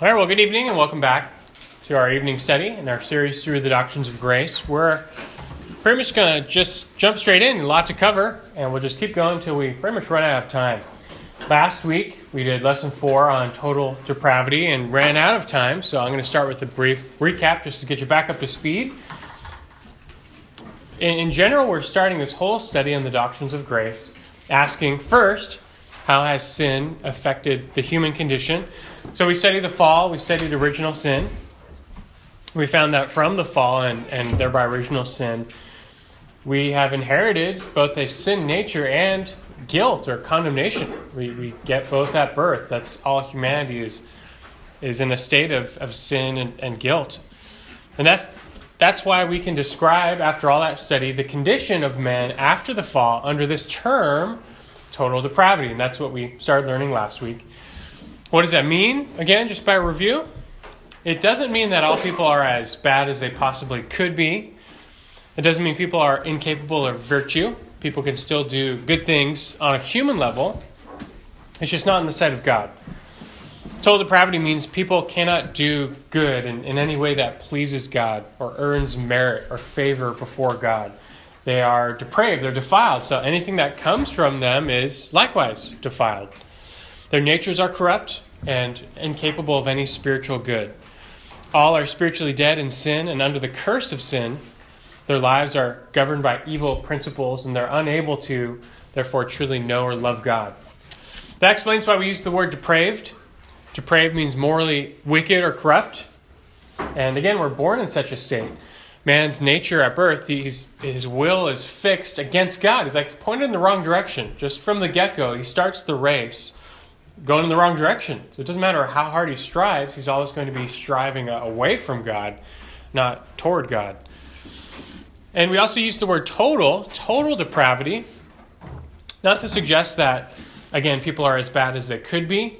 All right, well, good evening and welcome back to our evening study in our series through the doctrines of grace. We're pretty much going to just jump straight in, a lot to cover, and we'll just keep going until we pretty much run out of time. Last week, we did lesson four on total depravity and ran out of time, so I'm going to start with a brief recap just to get you back up to speed. In, in general, we're starting this whole study on the doctrines of grace, asking first, how has sin affected the human condition? So we studied the fall, we studied original sin. We found that from the fall and, and thereby original sin, we have inherited both a sin nature and guilt or condemnation. We, we get both at birth. That's all humanity is, is in a state of, of sin and, and guilt. And that's, that's why we can describe, after all that study, the condition of man after the fall under this term, total depravity. And that's what we started learning last week. What does that mean? Again, just by review, it doesn't mean that all people are as bad as they possibly could be. It doesn't mean people are incapable of virtue. People can still do good things on a human level. It's just not in the sight of God. Total depravity means people cannot do good in, in any way that pleases God or earns merit or favor before God. They are depraved, they're defiled, so anything that comes from them is likewise defiled. Their natures are corrupt and incapable of any spiritual good. All are spiritually dead in sin and under the curse of sin. Their lives are governed by evil principles and they're unable to, therefore, truly know or love God. That explains why we use the word depraved. Depraved means morally wicked or corrupt. And again, we're born in such a state. Man's nature at birth, his will is fixed against God. He's like pointed in the wrong direction. Just from the get go, he starts the race going in the wrong direction. So it doesn't matter how hard he strives, he's always going to be striving uh, away from God, not toward God. And we also use the word total, total depravity, not to suggest that, again, people are as bad as they could be.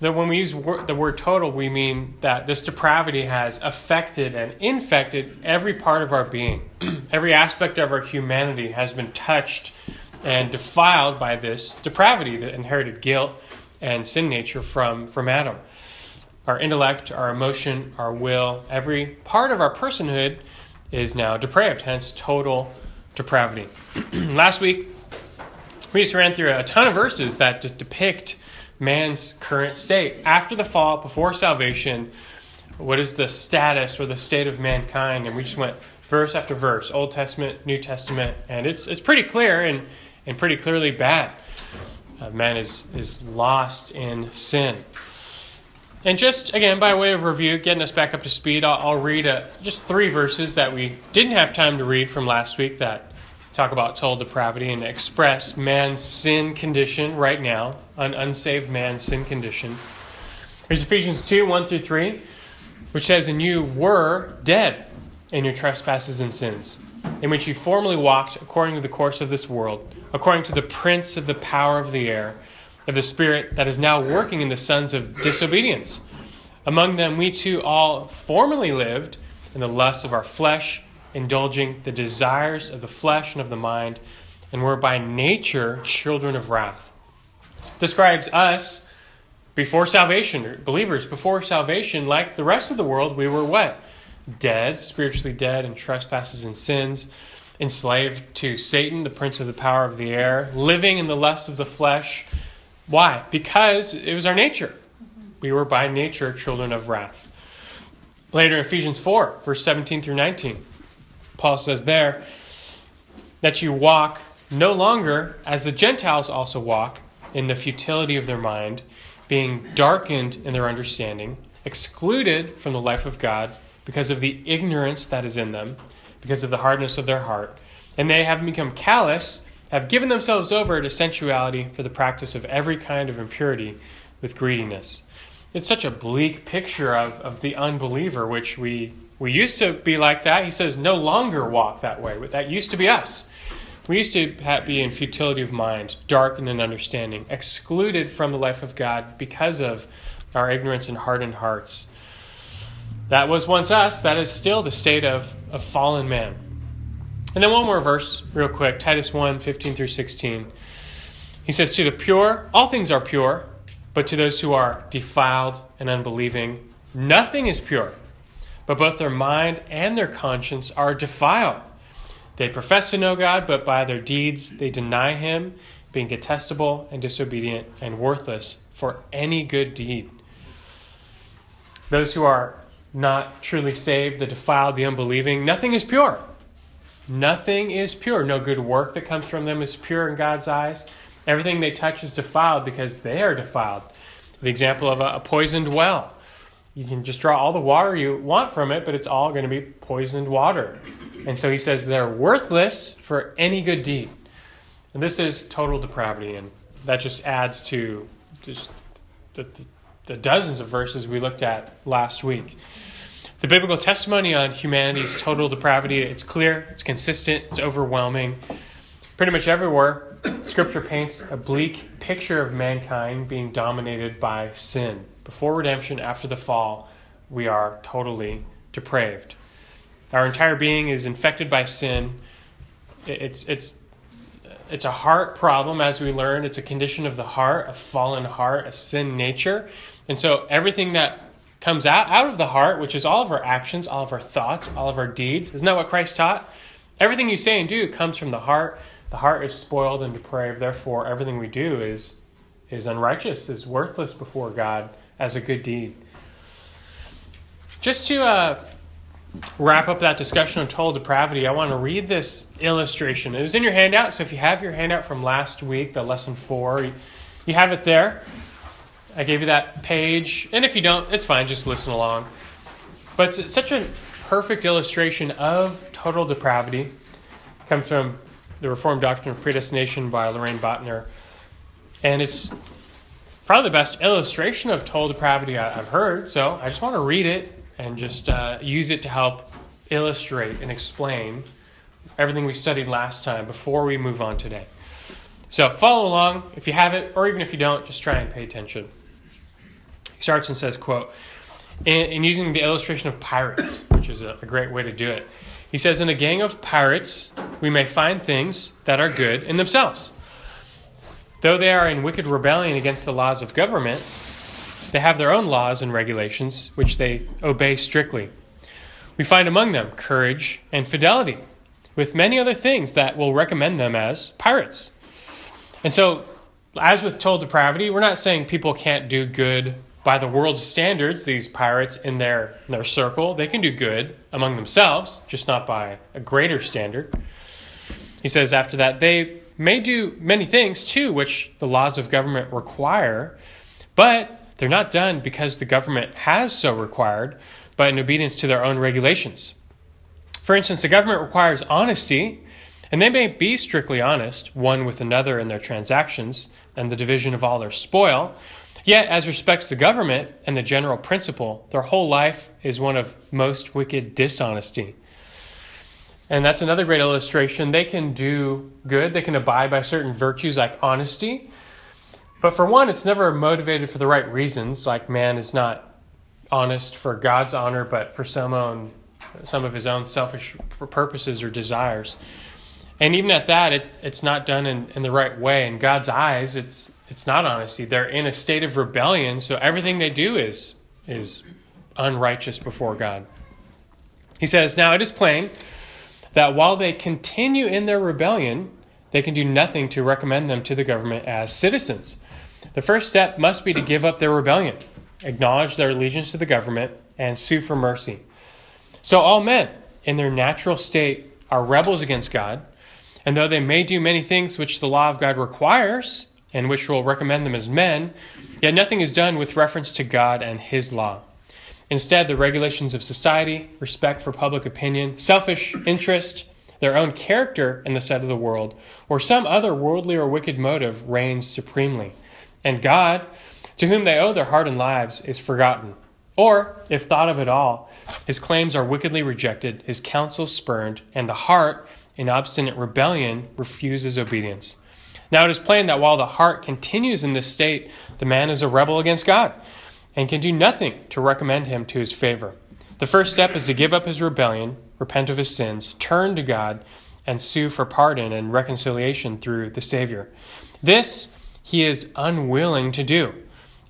That when we use the word total, we mean that this depravity has affected and infected every part of our being. every aspect of our humanity has been touched and defiled by this depravity, the inherited guilt, and sin nature from, from Adam. Our intellect, our emotion, our will, every part of our personhood is now depraved, hence total depravity. Last week, we just ran through a ton of verses that d- depict man's current state. After the fall, before salvation, what is the status or the state of mankind? And we just went verse after verse, Old Testament, New Testament, and it's, it's pretty clear and, and pretty clearly bad uh, man is, is lost in sin. And just again, by way of review, getting us back up to speed, I'll, I'll read uh, just three verses that we didn't have time to read from last week that talk about total depravity and express man's sin condition right now, an unsaved man's sin condition. Here's Ephesians 2 1 through 3, which says, And you were dead in your trespasses and sins, in which you formerly walked according to the course of this world according to the prince of the power of the air, of the spirit that is now working in the sons of disobedience. Among them, we too all formerly lived in the lusts of our flesh, indulging the desires of the flesh and of the mind, and were by nature children of wrath. Describes us before salvation, believers before salvation, like the rest of the world, we were what? Dead, spiritually dead in trespasses and sins enslaved to Satan, the prince of the power of the air, living in the lusts of the flesh. Why? Because it was our nature. We were by nature children of wrath. Later in Ephesians 4, verse 17 through 19, Paul says there that you walk no longer as the Gentiles also walk in the futility of their mind, being darkened in their understanding, excluded from the life of God because of the ignorance that is in them because of the hardness of their heart. And they, have become callous, have given themselves over to sensuality for the practice of every kind of impurity with greediness. It's such a bleak picture of, of the unbeliever, which we, we used to be like that. He says, no longer walk that way. That used to be us. We used to be in futility of mind, darkened in understanding, excluded from the life of God because of our ignorance and hardened hearts. That was once us. That is still the state of, of fallen man. And then one more verse, real quick Titus 1 15 through 16. He says, To the pure, all things are pure, But to those who are defiled and unbelieving, nothing is pure, but both their mind and their conscience are defiled. They profess to know God, but by their deeds they deny Him, being detestable and disobedient and worthless for any good deed. Those who are not truly saved, the defiled, the unbelieving, nothing is pure. Nothing is pure. No good work that comes from them is pure in God's eyes. Everything they touch is defiled because they are defiled. The example of a, a poisoned well. You can just draw all the water you want from it, but it's all going to be poisoned water. And so he says they're worthless for any good deed. And this is total depravity, and that just adds to just the, the, the dozens of verses we looked at last week. The biblical testimony on humanity's total depravity, it's clear, it's consistent, it's overwhelming. Pretty much everywhere, Scripture paints a bleak picture of mankind being dominated by sin. Before redemption, after the fall, we are totally depraved. Our entire being is infected by sin. It's, it's, it's a heart problem, as we learned. It's a condition of the heart, a fallen heart, a sin nature. And so everything that comes out, out of the heart, which is all of our actions, all of our thoughts, all of our deeds. Isn't that what Christ taught? Everything you say and do comes from the heart. The heart is spoiled and depraved. Therefore, everything we do is, is unrighteous, is worthless before God as a good deed. Just to uh, wrap up that discussion on total depravity, I want to read this illustration. It was in your handout, so if you have your handout from last week, the lesson four, you, you have it there. I gave you that page, and if you don't, it's fine, just listen along. But it's such a perfect illustration of total depravity. It comes from the Reformed Doctrine of Predestination by Loraine Boettner. And it's probably the best illustration of total depravity I've heard. So I just want to read it and just uh, use it to help illustrate and explain everything we studied last time before we move on today. So follow along if you have it, or even if you don't, just try and pay attention. Starts and says, quote, in, in using the illustration of pirates, which is a, a great way to do it. He says, In a gang of pirates, we may find things that are good in themselves. Though they are in wicked rebellion against the laws of government, they have their own laws and regulations, which they obey strictly. We find among them courage and fidelity, with many other things that will recommend them as pirates. And so, as with total depravity, we're not saying people can't do good by the world's standards, these pirates in their, in their circle, they can do good among themselves, just not by a greater standard. He says after that, they may do many things too, which the laws of government require, but they're not done because the government has so required, but in obedience to their own regulations. For instance, the government requires honesty, and they may be strictly honest, one with another in their transactions and the division of all their spoil, Yet, as respects the government and the general principle, their whole life is one of most wicked dishonesty. And that's another great illustration. They can do good, they can abide by certain virtues like honesty. But for one, it's never motivated for the right reasons, like man is not honest for God's honor, but for some own some of his own selfish purposes or desires. And even at that, it, it's not done in, in the right way. In God's eyes, it's it's not honesty. They're in a state of rebellion, so everything they do is is unrighteous before God. He says, "Now it is plain that while they continue in their rebellion, they can do nothing to recommend them to the government as citizens. The first step must be to give up their rebellion, acknowledge their allegiance to the government, and sue for mercy. So all men, in their natural state, are rebels against God, and though they may do many things which the law of God requires, and which will recommend them as men, yet nothing is done with reference to God and His law. Instead, the regulations of society, respect for public opinion, selfish interest, their own character in the sight of the world, or some other worldly or wicked motive reigns supremely. And God, to whom they owe their heart and lives, is forgotten. Or, if thought of at all, his claims are wickedly rejected, his counsels spurned, and the heart, in obstinate rebellion, refuses obedience. Now it is plain that while the heart continues in this state, the man is a rebel against God and can do nothing to recommend him to his favor. The first step is to give up his rebellion, repent of his sins, turn to God, and sue for pardon and reconciliation through the Savior. This he is unwilling to do,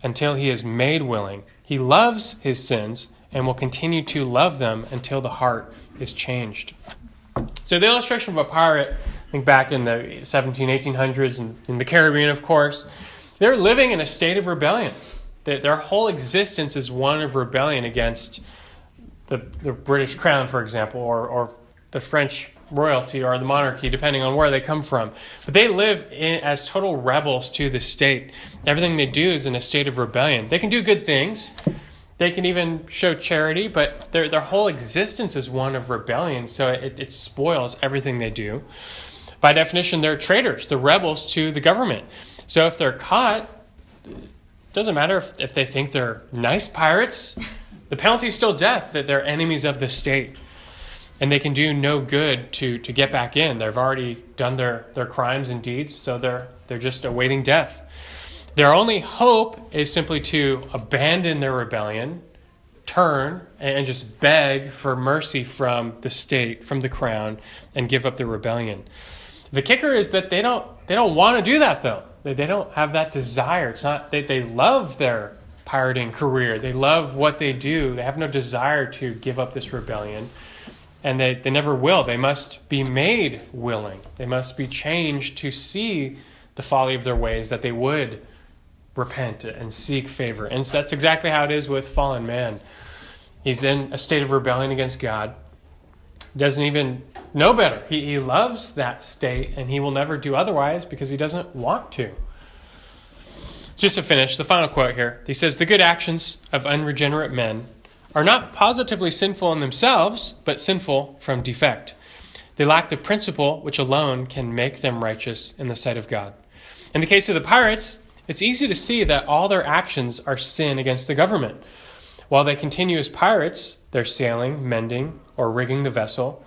until he is made willing. He loves his sins and will continue to love them until the heart is changed. So, the illustration of a pirate, think back in the 17, 1800s and in the Caribbean, of course, they're living in a state of rebellion. Their whole existence is one of rebellion against the, the British crown, for example, or, or the French royalty or the monarchy, depending on where they come from. But they live in, as total rebels to the state. Everything they do is in a state of rebellion. They can do good things, they can even show charity, but their, their whole existence is one of rebellion, so it, it spoils everything they do. By definition, they're traitors, they're rebels to the government. So if they're caught, it doesn't matter if, if they think they're nice pirates, the penalty is still death, that they're enemies of the state. And they can do no good to, to get back in. They've already done their, their crimes and deeds, so they're, they're just awaiting death. Their only hope is simply to abandon their rebellion, turn, and just beg for mercy from the state, from the crown, and give up their rebellion. The kicker is that they don't they don't want to do that though. They, they don't have that desire. It's not they, they love their pirating career. They love what they do. They have no desire to give up this rebellion. And they, they never will. They must be made willing. They must be changed to see the folly of their ways, that they would repent and seek favor. And so that's exactly how it is with fallen man. He's in a state of rebellion against God. Doesn't even know better. He, he loves that state and he will never do otherwise because he doesn't want to. Just to finish, the final quote here. He says, The good actions of unregenerate men are not positively sinful in themselves, but sinful from defect. They lack the principle which alone can make them righteous in the sight of God. In the case of the pirates, it's easy to see that all their actions are sin against the government. While they continue as pirates, they're sailing, mending, or rigging the vessel.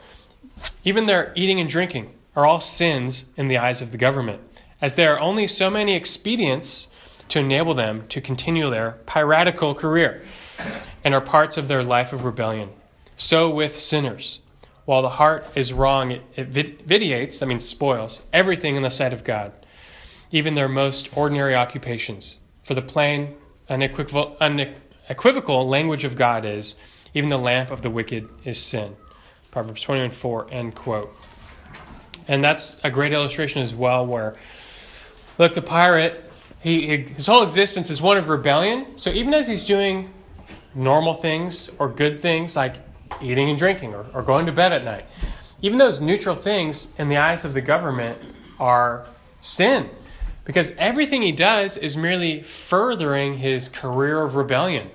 Even their eating and drinking are all sins in the eyes of the government, as there are only so many expedients to enable them to continue their piratical career and are parts of their life of rebellion. So with sinners. While the heart is wrong, it, it vitiates, I mean, spoils everything in the sight of God even their most ordinary occupations. For the plain, unequivocal, unequivocal language of God is, even the lamp of the wicked is sin. Proverbs 21 4, end quote. And that's a great illustration as well, where, look, the pirate, he, his whole existence is one of rebellion. So even as he's doing normal things or good things like eating and drinking or, or going to bed at night, even those neutral things in the eyes of the government are sin. Because everything he does is merely furthering his career of rebellion.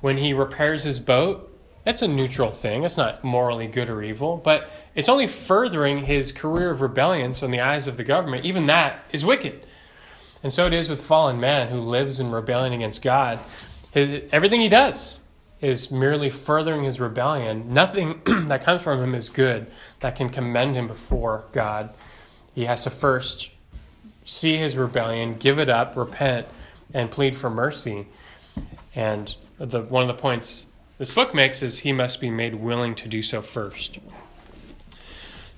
When he repairs his boat, that's a neutral thing. It's not morally good or evil, but it's only furthering his career of rebellion. So, in the eyes of the government, even that is wicked. And so it is with fallen man who lives in rebellion against God. His, everything he does is merely furthering his rebellion. Nothing that comes from him is good that can commend him before God. He has to first see his rebellion, give it up, repent, and plead for mercy. And the, one of the points this book makes is he must be made willing to do so first.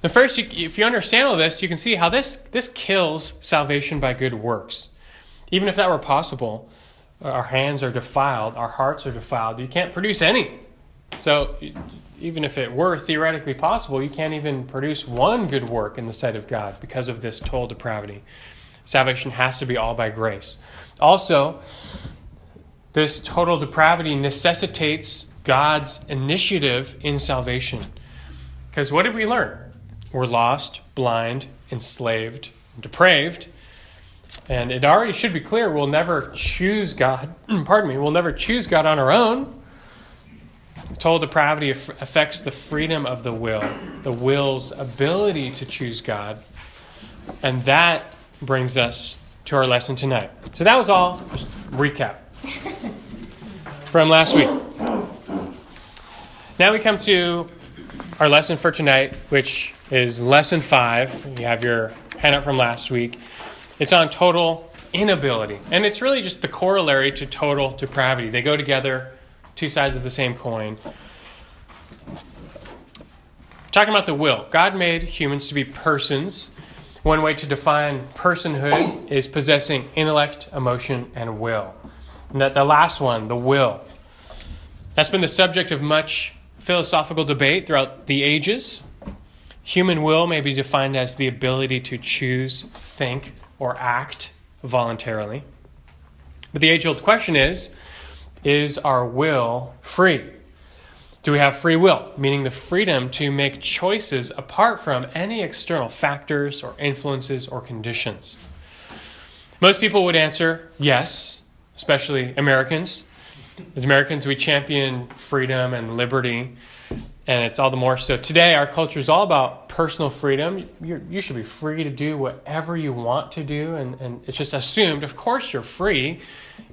The first, if you understand all this, you can see how this, this kills salvation by good works. Even if that were possible, our hands are defiled, our hearts are defiled. You can't produce any. So, even if it were theoretically possible, you can't even produce one good work in the sight of God because of this total depravity. Salvation has to be all by grace. Also, this total depravity necessitates God's initiative in salvation. Because what did we learn? We're lost, blind, enslaved, depraved. And it already should be clear we'll never choose God. pardon me, we'll never choose God on our own. Total depravity affects the freedom of the will, the will's ability to choose God. And that brings us to our lesson tonight. So that was all. Just recap from last week. Now we come to our lesson for tonight, which is lesson five. You have your handout from last week. It's on total inability. And it's really just the corollary to total depravity. They go together, two sides of the same coin. Talking about the will. God made humans to be persons one way to define personhood is possessing intellect, emotion, and will. And that the last one, the will. That's been the subject of much philosophical debate throughout the ages. Human will may be defined as the ability to choose, think, or act voluntarily. But the age old question is is our will free? Do we have free will, meaning the freedom to make choices apart from any external factors or influences or conditions? Most people would answer yes, especially Americans. As Americans, we champion freedom and liberty, and it's all the more so today. Our culture is all about personal freedom. You're, you should be free to do whatever you want to do, and, and it's just assumed, of course, you're free.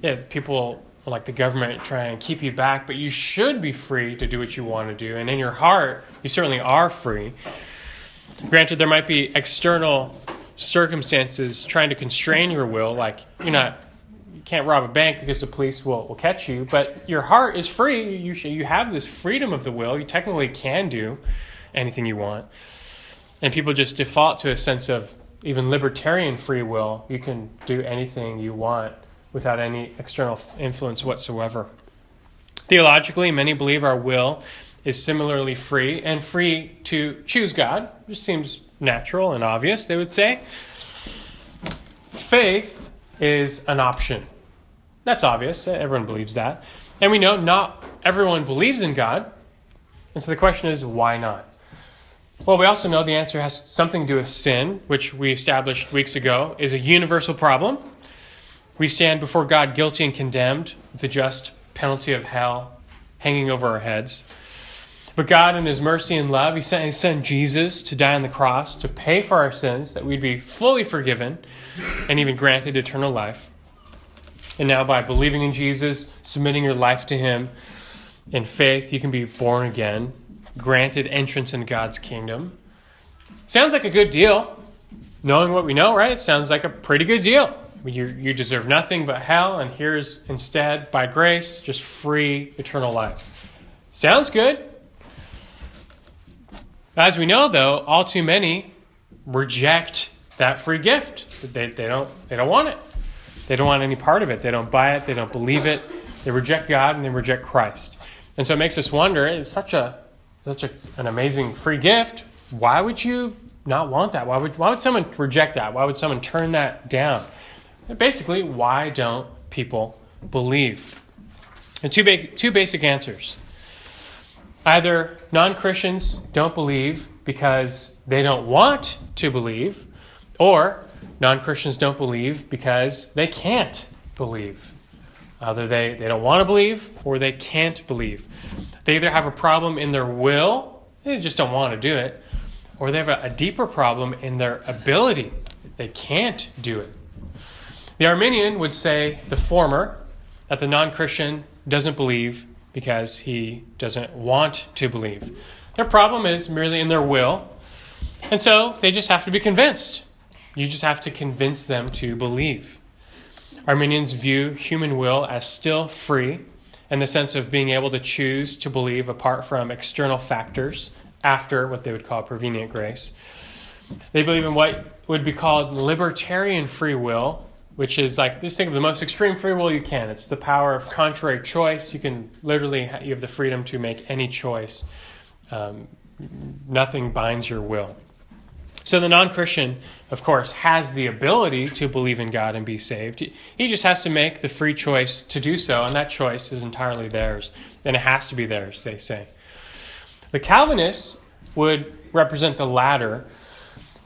Yeah, people like the government try and keep you back, but you should be free to do what you want to do. And in your heart, you certainly are free. Granted, there might be external circumstances trying to constrain your will, like you're not can't rob a bank because the police will, will catch you, but your heart is free. You you have this freedom of the will. You technically can do anything you want. And people just default to a sense of even libertarian free will. You can do anything you want without any external influence whatsoever. Theologically, many believe our will is similarly free and free to choose God, which seems natural and obvious, they would say. Faith is an option. That's obvious. Everyone believes that. And we know not everyone believes in God. And so the question is, why not? Well, we also know the answer has something to do with sin, which we established weeks ago is a universal problem. We stand before God guilty and condemned with the just penalty of hell hanging over our heads. But God, in His mercy and love, He sent His Son Jesus to die on the cross to pay for our sins, that we'd be fully forgiven and even granted eternal life. And now, by believing in Jesus, submitting your life to Him in faith, you can be born again, granted entrance into God's kingdom. Sounds like a good deal. Knowing what we know, right? It sounds like a pretty good deal you, you deserve nothing but hell, and here's instead, by grace, just free eternal life. Sounds good. As we know, though, all too many reject that free gift. They, they, don't, they don't want it. They don't want any part of it. They don't buy it. They don't believe it. They reject God and they reject Christ. And so it makes us wonder it's such, a, such a, an amazing free gift. Why would you not want that? Why would, why would someone reject that? Why would someone turn that down? Basically, why don't people believe? And two, ba- two basic answers. Either non Christians don't believe because they don't want to believe, or non Christians don't believe because they can't believe. Either they, they don't want to believe or they can't believe. They either have a problem in their will, they just don't want to do it, or they have a, a deeper problem in their ability. They can't do it. The Arminian would say the former, that the non Christian doesn't believe because he doesn't want to believe. Their problem is merely in their will, and so they just have to be convinced. You just have to convince them to believe. Arminians view human will as still free in the sense of being able to choose to believe apart from external factors after what they would call prevenient grace. They believe in what would be called libertarian free will, which is like just think of the most extreme free will you can. It's the power of contrary choice. You can literally you have the freedom to make any choice. Um, nothing binds your will. So the non-Christian, of course, has the ability to believe in God and be saved. He just has to make the free choice to do so, and that choice is entirely theirs. And it has to be theirs, they say. The Calvinists would represent the latter,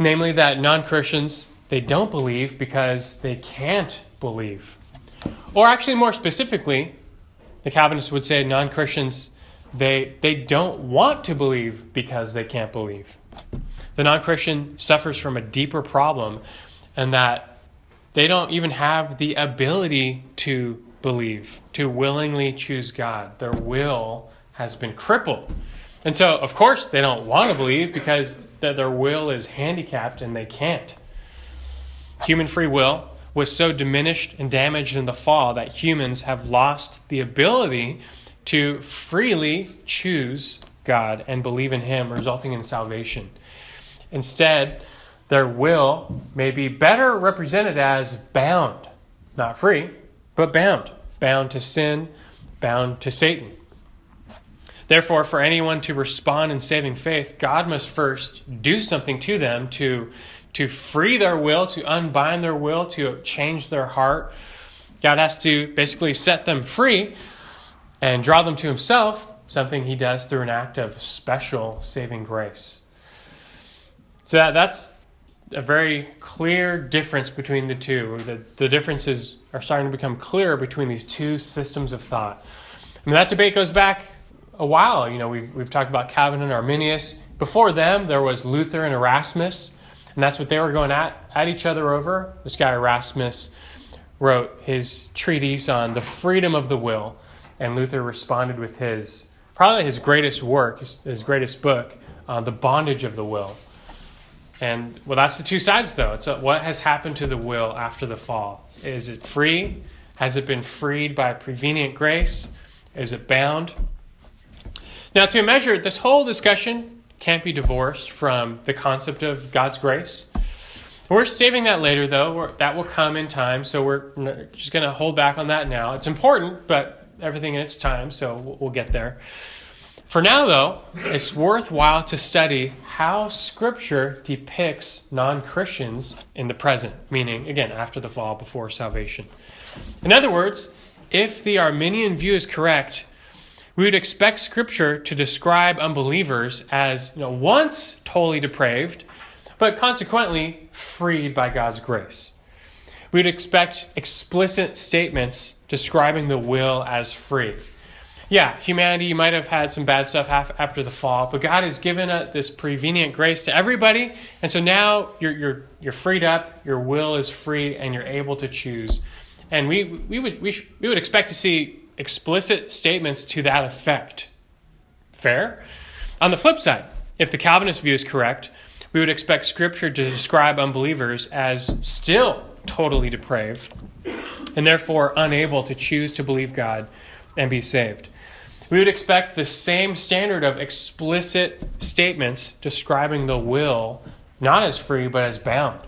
namely that non-Christians they don't believe because they can't believe. Or actually, more specifically, the Calvinists would say non Christians, they, they don't want to believe because they can't believe. The non Christian suffers from a deeper problem, and that they don't even have the ability to believe, to willingly choose God. Their will has been crippled. And so, of course, they don't want to believe because their will is handicapped and they can't. Human free will was so diminished and damaged in the fall that humans have lost the ability to freely choose God and believe in Him, resulting in salvation. Instead, their will may be better represented as bound, not free, but bound bound to sin, bound to Satan. Therefore, for anyone to respond in saving faith, God must first do something to them to, to free their will, to unbind their will, to change their heart. God has to basically set them free and draw them to Himself, something He does through an act of special saving grace. So that, that's a very clear difference between the two. The, the differences are starting to become clearer between these two systems of thought. I mean, that debate goes back a while. You know, we've, we've talked about Calvin and Arminius. Before them, there was Luther and Erasmus, and that's what they were going at, at each other over. This guy, Erasmus, wrote his treatise on the freedom of the will, and Luther responded with his, probably his greatest work, his, his greatest book, on the bondage of the will. And well, that's the two sides, though. It's a, what has happened to the will after the fall. Is it free? Has it been freed by prevenient grace? Is it bound? Now, to measure this whole discussion can't be divorced from the concept of God's grace. We're saving that later, though. We're, that will come in time, so we're just going to hold back on that now. It's important, but everything in its time, so we'll, we'll get there. For now, though, it's worthwhile to study how Scripture depicts non Christians in the present, meaning, again, after the fall, before salvation. In other words, if the Arminian view is correct, we would expect Scripture to describe unbelievers as you know, once totally depraved, but consequently freed by God's grace. We would expect explicit statements describing the will as free. Yeah, humanity might have had some bad stuff after the fall, but God has given this prevenient grace to everybody, and so now you're, you're, you're freed up, your will is free, and you're able to choose. And we, we, would, we, we would expect to see explicit statements to that effect. Fair? On the flip side, if the Calvinist view is correct, we would expect Scripture to describe unbelievers as still totally depraved and therefore unable to choose to believe God and be saved. We would expect the same standard of explicit statements describing the will not as free but as bound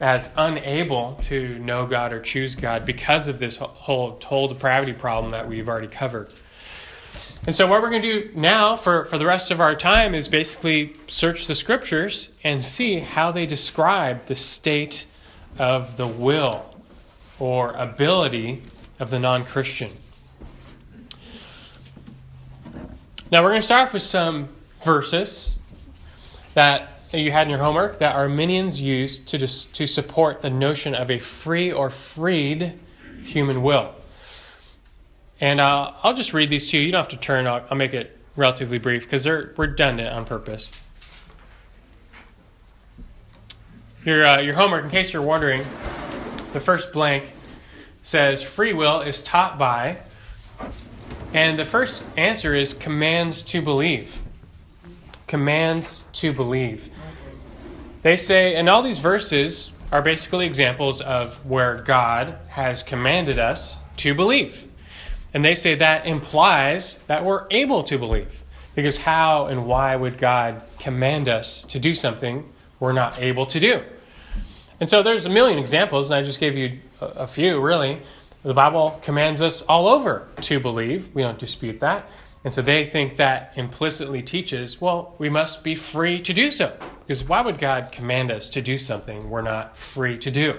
as unable to know God or choose God because of this whole, whole depravity problem that we've already covered. And so, what we're going to do now for, for the rest of our time is basically search the scriptures and see how they describe the state of the will or ability of the non Christian. Now, we're going to start off with some verses that you had in your homework that Arminians used to, dis- to support the notion of a free or freed human will. And uh, I'll just read these to you. You don't have to turn, I'll, I'll make it relatively brief because they're redundant on purpose. Your, uh, your homework, in case you're wondering, the first blank says free will is taught by, and the first answer is commands to believe. Commands to believe. They say, and all these verses are basically examples of where God has commanded us to believe. And they say that implies that we're able to believe. Because how and why would God command us to do something we're not able to do? And so there's a million examples, and I just gave you a few, really. The Bible commands us all over to believe. We don't dispute that. And so they think that implicitly teaches, well, we must be free to do so. Because why would God command us to do something we're not free to do?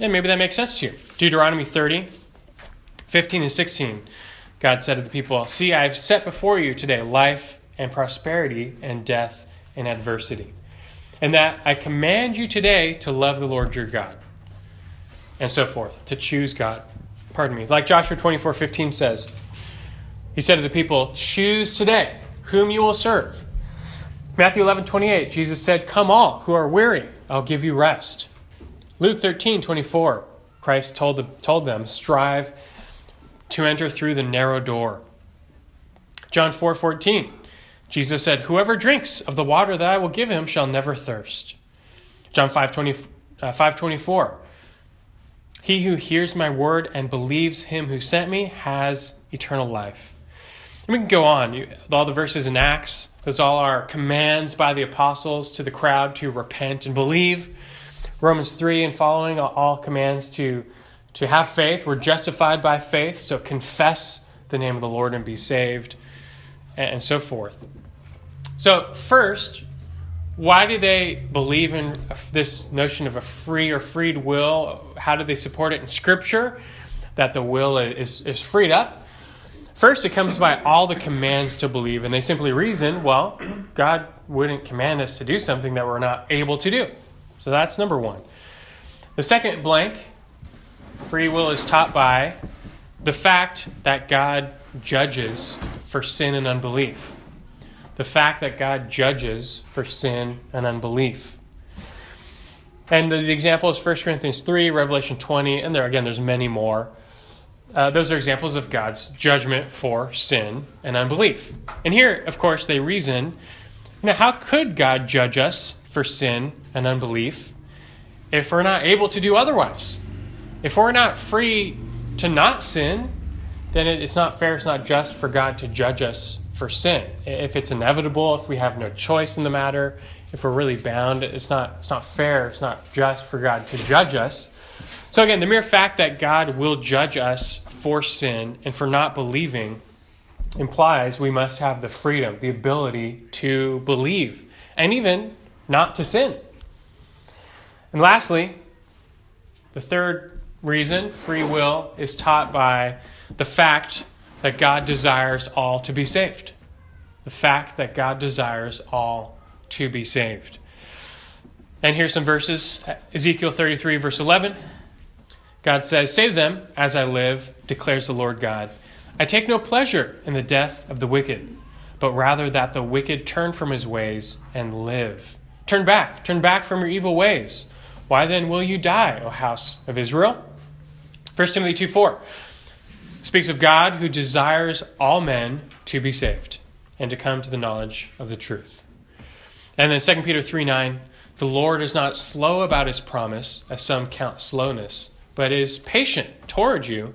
And maybe that makes sense to you. Deuteronomy 30, 15 and 16. God said to the people, See, I have set before you today life and prosperity and death and adversity. And that I command you today to love the Lord your God. And so forth, to choose God. Pardon me. Like Joshua 24, 15 says, he said to the people, Choose today whom you will serve. Matthew 11, 28, Jesus said, Come all who are weary, I'll give you rest. Luke 13, 24, Christ told, the, told them, Strive to enter through the narrow door. John 4, 14, Jesus said, Whoever drinks of the water that I will give him shall never thirst. John 5, 20, uh, 5 24, He who hears my word and believes him who sent me has eternal life. And we can go on. All the verses in Acts, those all are commands by the apostles to the crowd to repent and believe. Romans 3 and following, all commands to, to have faith. We're justified by faith, so confess the name of the Lord and be saved, and so forth. So, first, why do they believe in this notion of a free or freed will? How do they support it in Scripture that the will is, is freed up? First, it comes by all the commands to believe, and they simply reason, well, God wouldn't command us to do something that we're not able to do. So that's number one. The second blank, free will, is taught by the fact that God judges for sin and unbelief. The fact that God judges for sin and unbelief. And the, example is 1 Corinthians 3, Revelation 20, and there again, there's many more. Uh, those are examples of God's judgment for sin and unbelief. And here, of course, they reason now, how could God judge us for sin and unbelief if we're not able to do otherwise? If we're not free to not sin, then it's not fair, it's not just for God to judge us for sin. If it's inevitable, if we have no choice in the matter, if we're really bound, it's not, it's not fair, it's not just for God to judge us. So, again, the mere fact that God will judge us for sin and for not believing implies we must have the freedom, the ability to believe, and even not to sin. And lastly, the third reason free will is taught by the fact that God desires all to be saved. The fact that God desires all to be saved. And here's some verses Ezekiel 33, verse 11. God says, Save them as I live, declares the Lord God. I take no pleasure in the death of the wicked, but rather that the wicked turn from his ways and live. Turn back, turn back from your evil ways. Why then will you die, O house of Israel? 1 Timothy 2 4 speaks of God who desires all men to be saved and to come to the knowledge of the truth. And then 2 Peter 3 9, the Lord is not slow about his promise, as some count slowness but is patient toward you,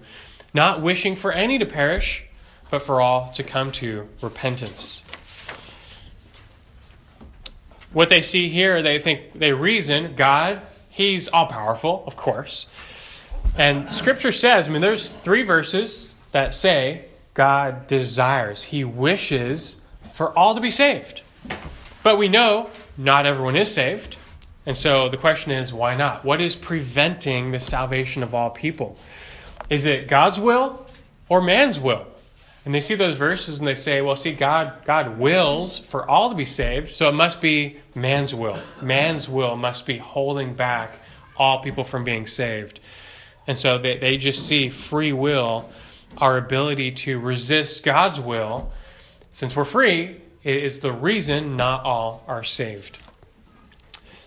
not wishing for any to perish, but for all to come to repentance. What they see here, they think, they reason God, He's all powerful, of course. And Scripture says, I mean, there's three verses that say God desires, He wishes for all to be saved. But we know not everyone is saved. And so the question is, why not? What is preventing the salvation of all people? Is it God's will or man's will? And they see those verses and they say, well, see, God, God wills for all to be saved, so it must be man's will. Man's will must be holding back all people from being saved. And so they, they just see free will, our ability to resist God's will, since we're free, is the reason not all are saved.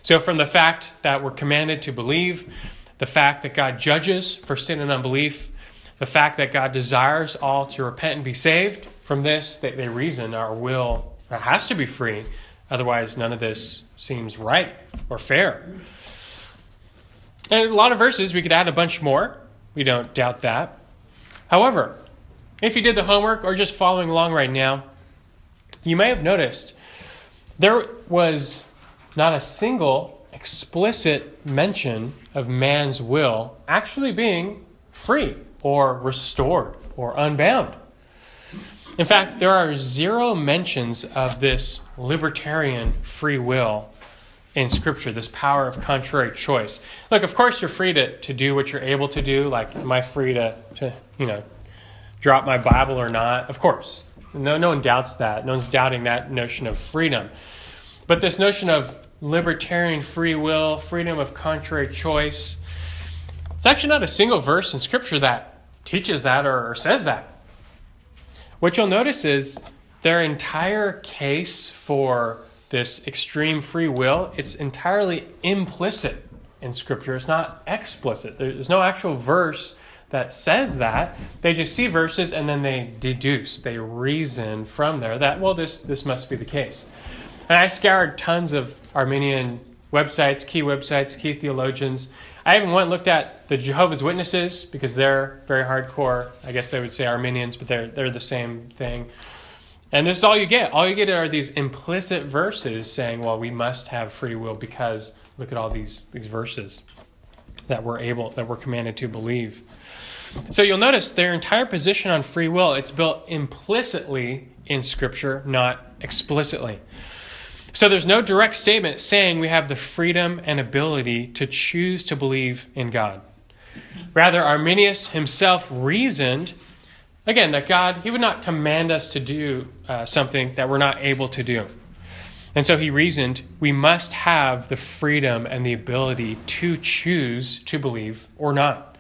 So, from the fact that we're commanded to believe, the fact that God judges for sin and unbelief, the fact that God desires all to repent and be saved, from this, they, they reason our will has to be free. Otherwise, none of this seems right or fair. And a lot of verses, we could add a bunch more. We don't doubt that. However, if you did the homework or just following along right now, you may have noticed there was not a single explicit mention of man's will actually being free or restored or unbound. In fact, there are zero mentions of this libertarian free will in Scripture, this power of contrary choice. Look, of course, you're free to, to do what you're able to do. Like, am I free to, to you know, drop my Bible or not? Of course. No, no one doubts that. No one's doubting that notion of freedom. But this notion of libertarian free will, freedom of contrary choice, it's actually not a single verse in Scripture that teaches that or, or says that. What you'll notice is their entire case for this extreme free will, it's entirely implicit in Scripture. It's not explicit. There's no actual verse that says that. They just see verses and then they deduce, they reason from there that, well, this, this must be the case. And I scoured tons of Arminian websites, key websites, key theologians. I even went and looked at the Jehovah's Witnesses because they're very hardcore. I guess they would say Arminians, but they're, they're the same thing. And this is all you get. All you get are these implicit verses saying, well, we must have free will because look at all these, these verses. that we're able, that we're commanded to believe. So you'll notice their entire position on free will, it's built implicitly in Scripture, not explicitly. So there's no direct statement saying we have the freedom and ability to choose to believe in God. Rather, Arminius himself reasoned, again, that God, he would not command us to do uh, something that we're not able to do. And so he reasoned we must have the freedom and the ability to choose to believe or not.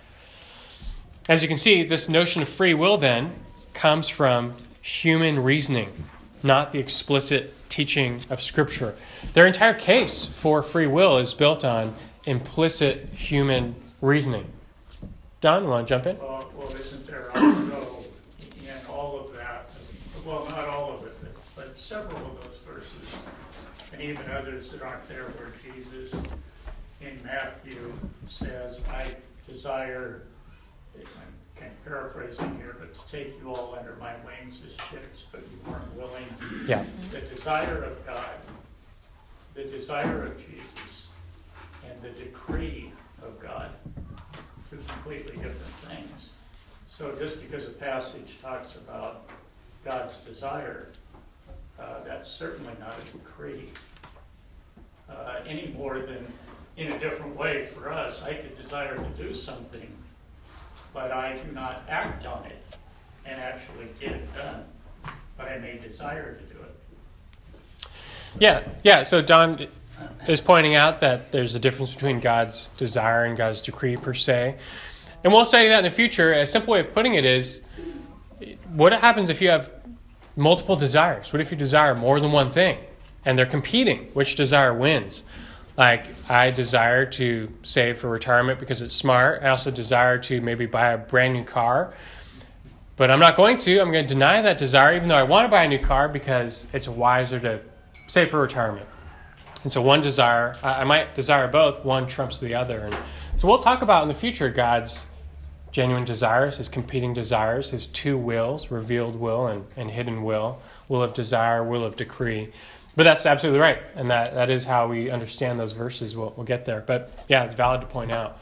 As you can see, this notion of free will then comes from human reasoning, not the explicit teaching of Scripture. Their entire case for free will is built on implicit human reasoning. Don, you want to jump in? Well, well, isn't there also in all of that, well, not all of it, but several of those verses, and even others that aren't there where Jesus in Matthew says, I desire, I'm kind of paraphrasing here, but to take you all under my wings as chicks, but you weren't willing. Yeah. The desire of God, the desire of Jesus, and the decree of God two completely different things. So just because a passage talks about God's desire, uh, that's certainly not a decree. Uh, any more than in a different way for us, I could desire to do something, but I do not act on it and actually get it done. But I may desire to do it. Yeah, yeah. So Don is pointing out that there's a difference between God's desire and God's decree per se. And we'll study that in the future. A simple way of putting it is what happens if you have multiple desires? What if you desire more than one thing and they're competing? Which desire wins? Like, I desire to save for retirement because it's smart. I also desire to maybe buy a brand new car. But I'm not going to. I'm going to deny that desire, even though I want to buy a new car because it's wiser to save for retirement. And so one desire, I might desire both, one trumps the other. And so we'll talk about in the future God's genuine desires, his competing desires, his two wills, revealed will and, and hidden will, will of desire, will of decree. But that's absolutely right. And that, that is how we understand those verses. We'll, we'll get there. But yeah, it's valid to point out.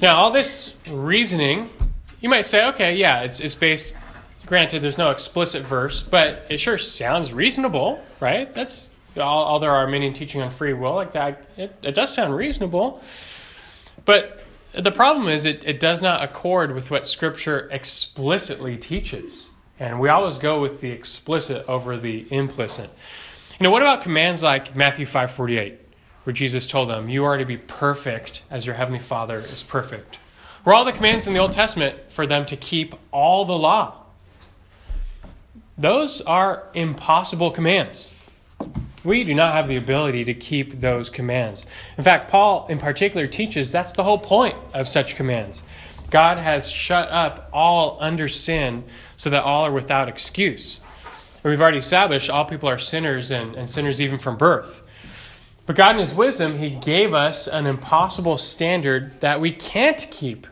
Now, all this reasoning, you might say, okay, yeah, it's, it's based Granted, there's no explicit verse, but it sure sounds reasonable, right? That's all, all there are many teaching on free will like that. It, it does sound reasonable. But the problem is it, it does not accord with what Scripture explicitly teaches. And we always go with the explicit over the implicit. You know, what about commands like Matthew 5:48, where Jesus told them, "You are to be perfect as your heavenly Father is perfect." Were all the commands in the Old Testament for them to keep all the law? Those are impossible commands. We do not have the ability to keep those commands. In fact, Paul in particular teaches that's the whole point of such commands. God has shut up all under sin so that all are without excuse. And we've already established all people are sinners and, and sinners even from birth. But God, in His wisdom, He gave us an impossible standard that we can't keep.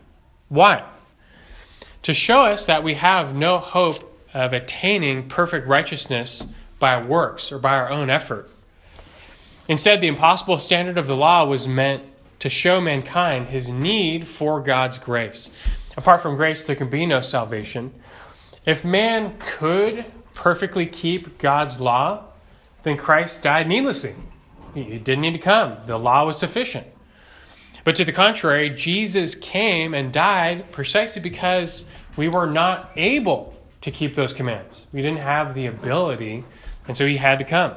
Why? To show us that we have no hope of attaining perfect righteousness by works or by our own effort. Instead, the impossible standard of the law was meant to show mankind his need for God's grace. Apart from grace, there can be no salvation. If man could perfectly keep God's law, then Christ died needlessly. He didn't need to come, the law was sufficient. But to the contrary, Jesus came and died precisely because we were not able to keep those commands. We didn't have the ability, and so he had to come.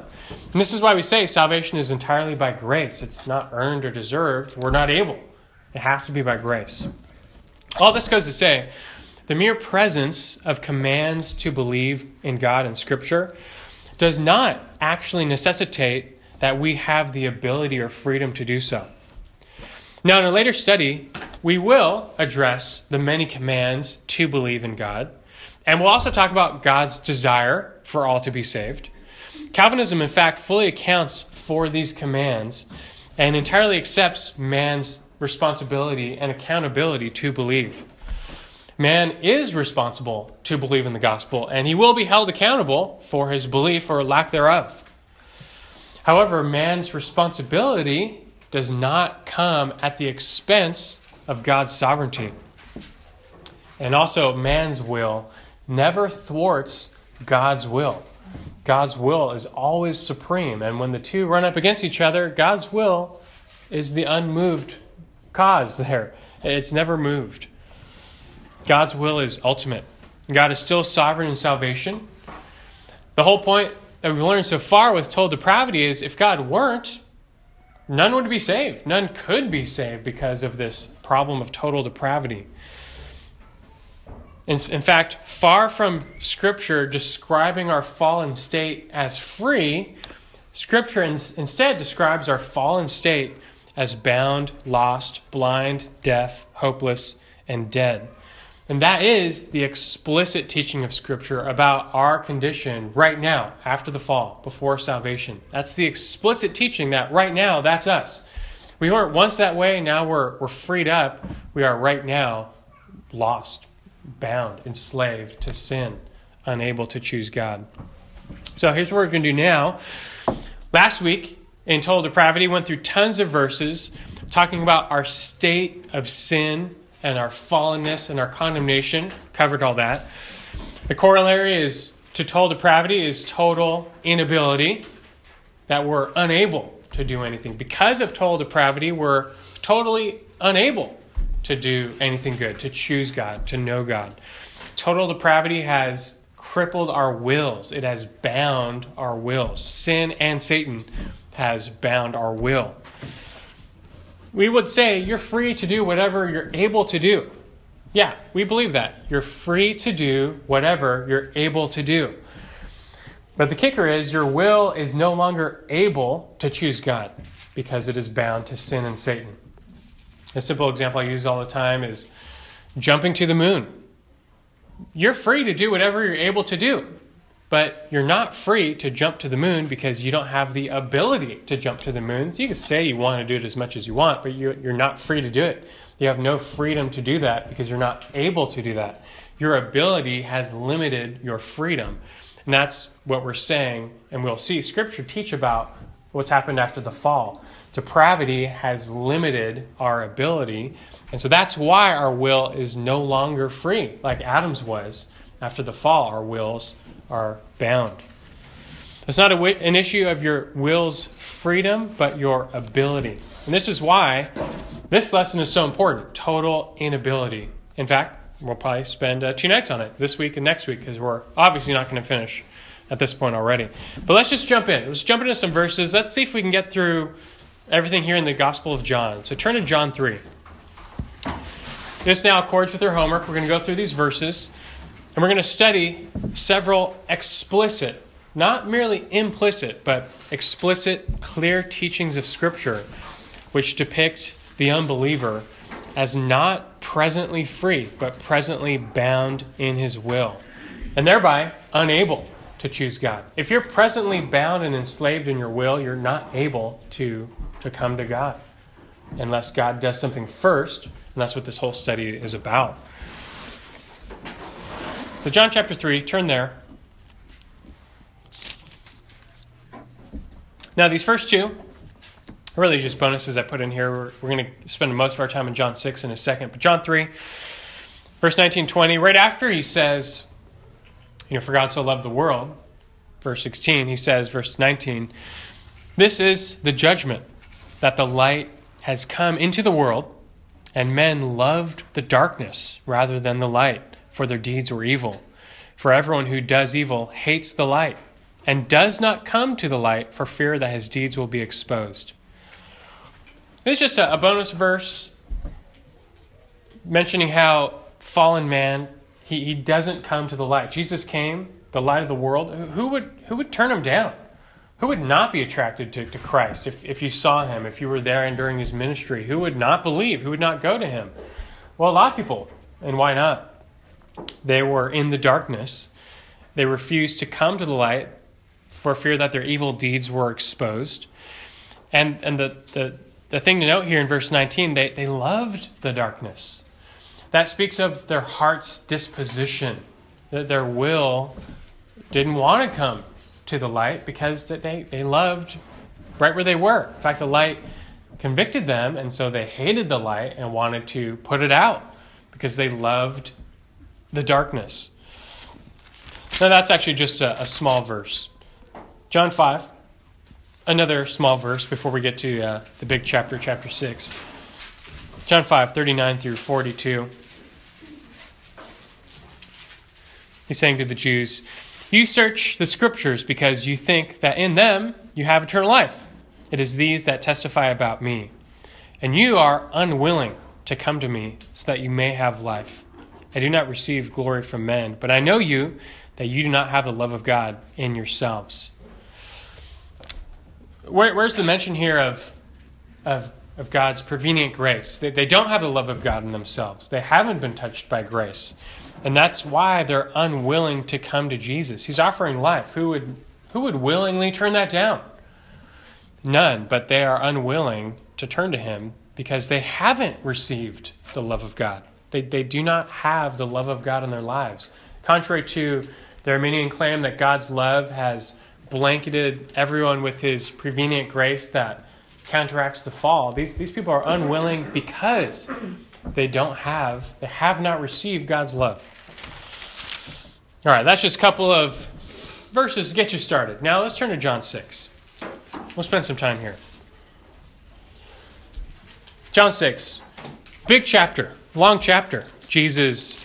And this is why we say salvation is entirely by grace. It's not earned or deserved. We're not able. It has to be by grace. All this goes to say the mere presence of commands to believe in God and Scripture does not actually necessitate that we have the ability or freedom to do so. Now, in a later study, we will address the many commands to believe in God. And we'll also talk about God's desire for all to be saved. Calvinism, in fact, fully accounts for these commands and entirely accepts man's responsibility and accountability to believe. Man is responsible to believe in the gospel, and he will be held accountable for his belief or lack thereof. However, man's responsibility does not come at the expense of God's sovereignty. And also, man's will never thwarts God's will. God's will is always supreme. And when the two run up against each other, God's will is the unmoved cause there. It's never moved. God's will is ultimate. God is still sovereign in salvation. The whole point that we've learned so far with total depravity is if God weren't, none would be saved. None could be saved because of this problem of total depravity. In, fact, far from Scripture describing our fallen state as free, Scripture in, instead describes our fallen state as bound, lost, blind, deaf, hopeless, and dead. And that is the explicit teaching of Scripture about our condition right now, after the fall, before salvation. That's the explicit teaching that right now, that's us. We weren't once that way, now we're, we're freed up. We are right now lost, bound, enslaved to sin, unable to choose God. So here's what we're going to do now. Last week in Total Depravity, went through tons of verses talking about our state of sin and our fallenness and our condemnation. Covered all that. The corollary is to total depravity is total inability, that we're unable to do anything. Because of total depravity, we're totally unable to do anything good, to choose God, to know God. Total depravity has crippled our wills, it has bound our wills. Sin and Satan has bound our will. We would say you're free to do whatever you're able to do. Yeah, we believe that. You're free to do whatever you're able to do. But the kicker is your will is no longer able to choose God because it is bound to sin and Satan. A simple example I use all the time is jumping to the moon. You're free to do whatever you're able to do, but you're not free to jump to the moon because you don't have the ability to jump to the moon. So you can say you want to do it as much as you want, but you're, you're not free to do it. You have no freedom to do that because you're not able to do that. Your ability has limited your freedom. And that's what we're saying, and we'll see Scripture teach about what's happened after the fall. Depravity has limited our ability, and so that's why our will is no longer free, like Adam's was. After the fall, our wills are bound. It's not an issue of your will's freedom, but your ability. And this is why this lesson is so important total inability. In fact, we'll probably spend uh, two nights on it this week and next week because we're obviously not going to finish at this point already. But let's just jump in. Let's jump into some verses. Let's see if we can get through everything here in the Gospel of John. So turn to John 3. This now accords with our homework. We're going to go through these verses and we're going to study several explicit, not merely implicit, but explicit, clear teachings of Scripture which depict the unbeliever as not presently free, but presently bound in his will, and thereby unable to choose God. If you're presently bound and enslaved in your will, you're not able to, to come to God unless God does something first, and that's what this whole study is about. So, John chapter 3, turn there. Now, these first two really just bonuses I put in here. We're, we're going to spend most of our time in John 6 in a second. But John 3, verse 19, 20, right after he says, you know, for God so loved the world, verse 16, he says, verse 19, this is the judgment that the light has come into the world, and men loved the darkness rather than the light, for their deeds were evil. For everyone who does evil hates the light and does not come to the light for fear that his deeds will be exposed. This is just a, a bonus verse mentioning how fallen man he, he doesn't come to the light. Jesus came, the light of the world. Who would who would turn him down? Who would not be attracted to, to Christ if, if you saw him, if you were there and during his ministry? Who would not believe? Who would not go to him? Well, a lot of people. And why not? They were in the darkness. They refused to come to the light for fear that their evil deeds were exposed. And, and the, the, the thing to note here in verse 19, they, they loved the darkness. That speaks of their heart's disposition, that their will didn't want to come to the light because that they, they loved right where they were. In fact, the light convicted them, and so they hated the light and wanted to put it out because they loved the darkness. Now, that's actually just a, a small verse. John 5, another small verse before we get to uh, the big chapter, chapter 6. John 5, 39 through 42. He's saying to the Jews, You search the scriptures because you think that in them you have eternal life. It is these that testify about me. And you are unwilling to come to me so that you may have life. I do not receive glory from men, but I know you that you do not have the love of God in yourselves. Where, where's the mention here of, of, of God's prevenient grace? They, they don't have the love of God in themselves, they haven't been touched by grace. And that's why they're unwilling to come to Jesus. He's offering life. Who would, who would willingly turn that down? None, but they are unwilling to turn to Him because they haven't received the love of God. They, they do not have the love of God in their lives. Contrary to the Arminian claim that God's love has blanketed everyone with His prevenient grace that counteracts the fall, these, these people are unwilling because they don't have, they have not received God's love. All right, that's just a couple of verses to get you started. Now let's turn to John 6. We'll spend some time here. John 6, big chapter, long chapter. Jesus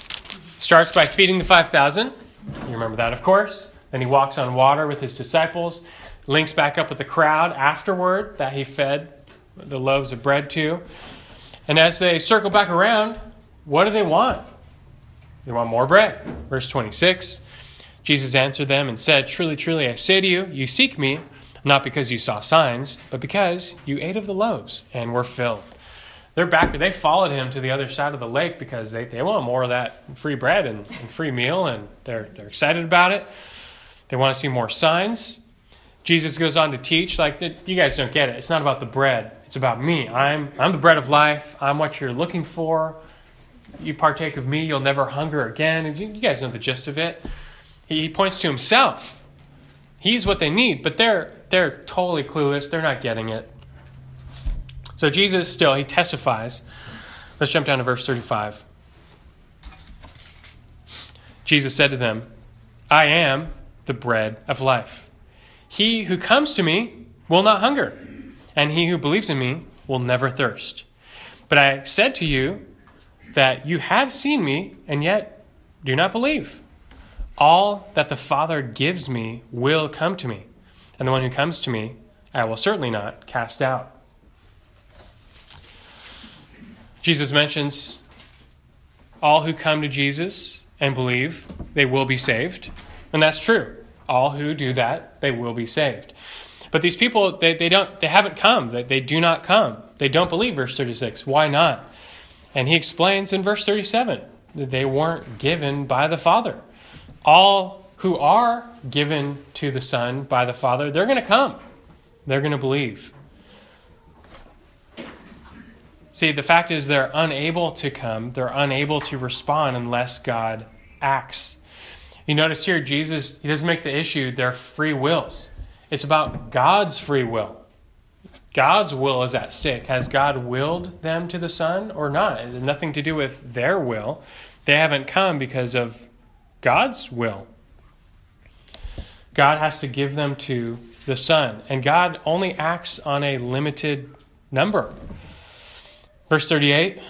starts by feeding the 5,000. You remember that, of course. Then he walks on water with his disciples, links back up with the crowd afterward that he fed the loaves of bread to. And as they circle back around, what do they want? They want more bread. Verse 26 Jesus answered them and said, Truly, truly, I say to you, you seek me, not because you saw signs, but because you ate of the loaves and were filled. They're back, they followed him to the other side of the lake because they, they want more of that free bread and, and free meal, and they're, they're excited about it. They want to see more signs. Jesus goes on to teach, like, you guys don't get it. It's not about the bread, it's about me. I'm, I'm the bread of life. I'm what you're looking for. You partake of me, you'll never hunger again. You, you guys know the gist of it. He points to himself. He's what they need, but they're, they're totally clueless. They're not getting it. So Jesus still, he testifies. Let's jump down to verse 35. Jesus said to them, I am the bread of life. He who comes to me will not hunger, and he who believes in me will never thirst. But I said to you that you have seen me, and yet do not believe. All that the Father gives me will come to me, and the one who comes to me I will certainly not cast out. Jesus mentions all who come to Jesus and believe they will be saved, and that's true. All who do that, they will be saved. But these people, they, they don't they haven't come. They, they do not come. They don't believe, verse 36. Why not? And he explains in verse 37 that they weren't given by the Father. All who are given to the Son by the Father, they're going to come. They're going to believe. See, the fact is they're unable to come, they're unable to respond unless God acts. You notice here, Jesus, he doesn't make the issue their free wills. It's about God's free will. God's will is at stake. Has God willed them to the Son or not? It has nothing to do with their will. They haven't come because of God's will. God has to give them to the Son, and God only acts on a limited number. Verse 38,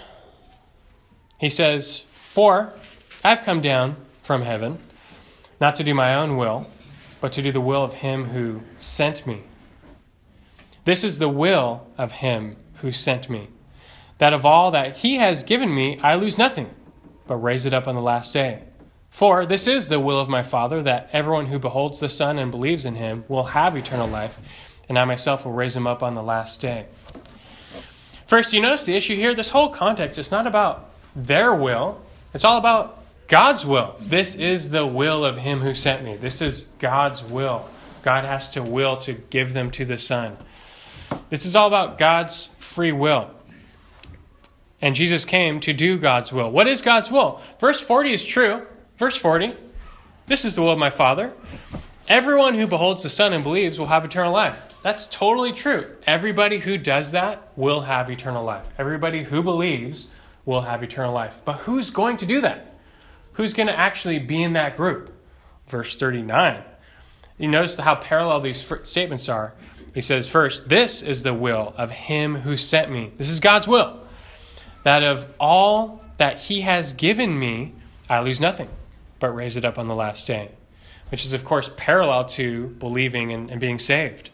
he says, For I've come down from heaven, not to do my own will, but to do the will of him who sent me. This is the will of him who sent me, that of all that he has given me, I lose nothing, but raise it up on the last day. For this is the will of my Father, that everyone who beholds the Son and believes in him will have eternal life, and I myself will raise him up on the last day. First, you notice the issue here? This whole context is not about their will, it's all about God's will. This is the will of him who sent me. This is God's will. God has to will to give them to the Son. This is all about God's free will. And Jesus came to do God's will. What is God's will? Verse 40 is true. Verse 40 This is the will of my Father, Everyone who beholds the Son and believes will have eternal life. That's totally true. Everybody who does that will have eternal life. Everybody who believes will have eternal life. But who's going to do that? Who's going to actually be in that group? Verse 39. You notice how parallel these statements are. He says, First, this is the will of him who sent me. This is God's will. That of all that he has given me, I lose nothing, but raise it up on the last day which is, of course, parallel to believing and, and being saved.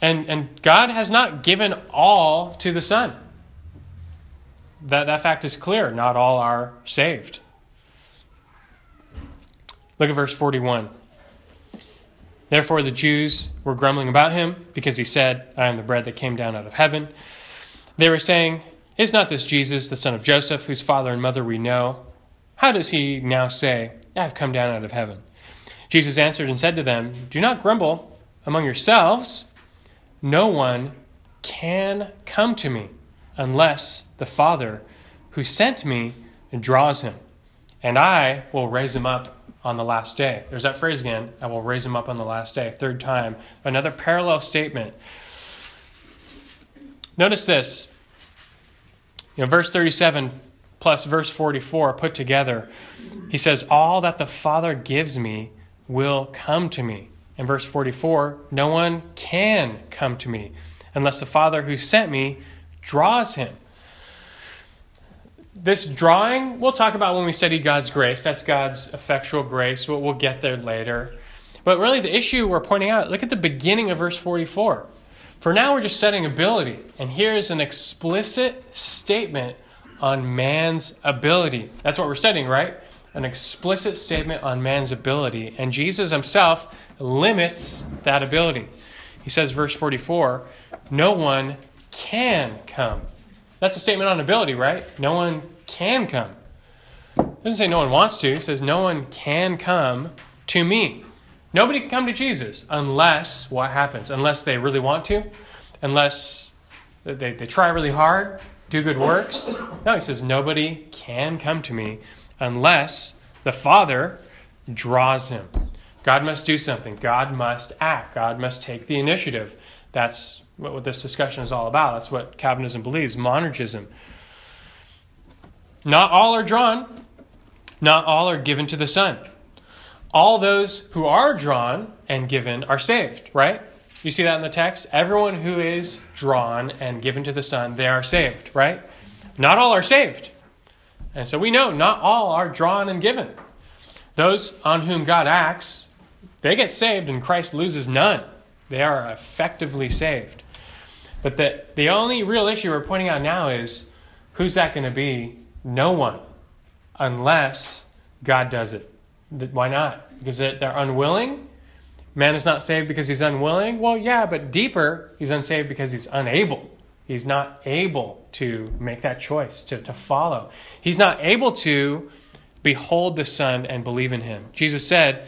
And, and God has not given all to the Son. That, that fact is clear. Not all are saved. Look at verse 41. Therefore, the Jews were grumbling about him because he said, I am the bread that came down out of heaven. They were saying, Is not this Jesus, the son of Joseph, whose father and mother we know? How does he now say, I have come down out of heaven? Jesus answered and said to them, Do not grumble among yourselves. No one can come to me unless the Father who sent me draws him, and I will raise him up on the last day. There's that phrase again I will raise him up on the last day. Third time. Another parallel statement. Notice this. You know, verse 37 plus verse 44 put together. He says, All that the Father gives me will come to me. In verse 44, no one can come to me unless the Father who sent me draws him. This drawing, we'll talk about when we study God's grace. That's God's effectual grace. We'll, we'll get there later. But really, the issue we're pointing out, look at the beginning of verse 44. For now, we're just studying ability. And here's an explicit statement on man's ability. That's what we're studying, right? an explicit statement on man's ability, and Jesus himself limits that ability. He says, verse 44, no one can come. That's a statement on ability, right? No one can come. It doesn't say no one wants to, it says no one can come to me. Nobody can come to Jesus unless what happens? Unless they really want to, unless they, they try really hard, do good works. No, he says nobody can come to me unless the Father draws him. God must do something. God must act. God must take the initiative. That's what this discussion is all about. That's what Calvinism believes, monergism. Not all are drawn, not all are given to the Son. All those who are drawn and given are saved, right? You see that in the text? Everyone who is drawn and given to the Son, they are saved, right? Not all are saved. And so we know not all are drawn and given. Those on whom God acts, they get saved and Christ loses none. They are effectively saved. But the, the only real issue we're pointing out now is who's that going to be? No one. Unless God does it. Why not? Because they're unwilling? Man is not saved because he's unwilling? Well, yeah, but deeper, he's unsaved because he's unable. He's not able to make that choice, to, to follow. He's not able to behold the Son and believe in him. Jesus said,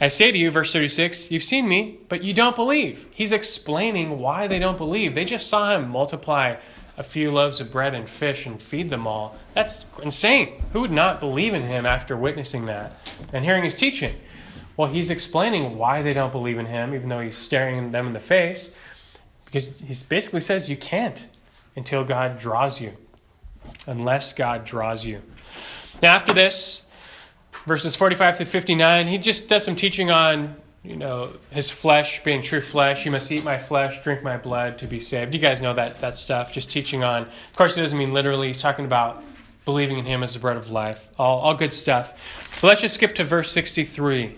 I say to you, verse 36, you've seen me, but you don't believe. He's explaining why they don't believe. They just saw him multiply a few loaves of bread and fish and feed them all. That's insane. Who would not believe in him after witnessing that and hearing his teaching? Well, he's explaining why they don't believe in him, even though he's staring them in the face. Because he basically says you can't until God draws you, unless God draws you. Now, after this, verses 45 through 59, he just does some teaching on, you know, his flesh being true flesh. You must eat my flesh, drink my blood to be saved. You guys know that, that stuff, just teaching on. Of course, he doesn't mean literally. He's talking about believing in him as the bread of life. All, all good stuff. But let's just skip to verse 63.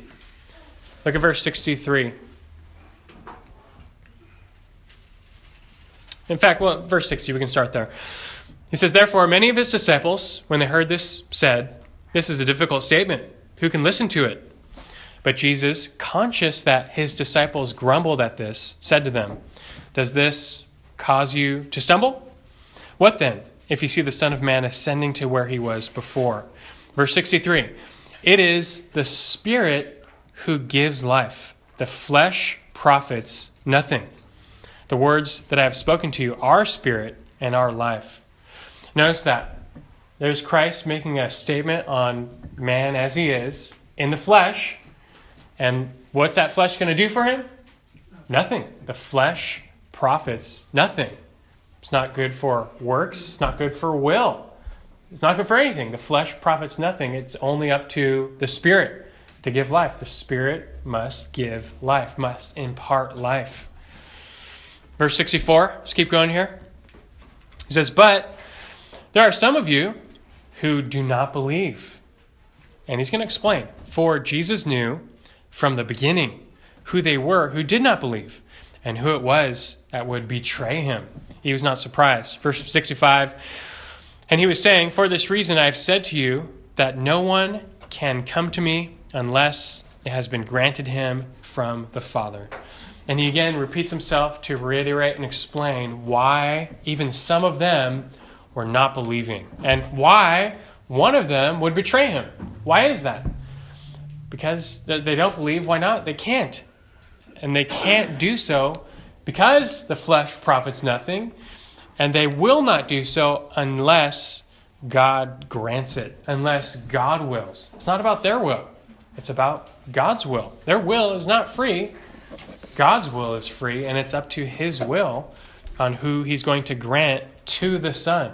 Look at verse 63. In fact, well, verse 60, we can start there. He says, Therefore, many of his disciples, when they heard this, said, This is a difficult statement. Who can listen to it? But Jesus, conscious that his disciples grumbled at this, said to them, Does this cause you to stumble? What then, if you see the Son of Man ascending to where he was before? Verse 63 It is the Spirit who gives life, the flesh profits nothing. The words that I have spoken to you are spirit and are life. Notice that. There's Christ making a statement on man as he is in the flesh, And what's that flesh going to do for him? Nothing. The flesh profits nothing. It's not good for works, it's not good for will. It's not good for anything. The flesh profits nothing. It's only up to the spirit to give life. The spirit must give life, must impart life. Verse 64, let's keep going here. He says, But there are some of you who do not believe. And he's going to explain. For Jesus knew from the beginning who they were who did not believe and who it was that would betray him. He was not surprised. Verse 65 And he was saying, For this reason I have said to you that no one can come to me unless it has been granted him from the Father. And he again repeats himself to reiterate and explain why even some of them were not believing and why one of them would betray him. Why is that? Because they don't believe. Why not? They can't. And they can't do so because the flesh profits nothing, and they will not do so unless God grants it, unless God wills. It's not about their will, it's about God's will. Their will is not free, God's will is free, and it's up to His will on who He's going to grant to the Son.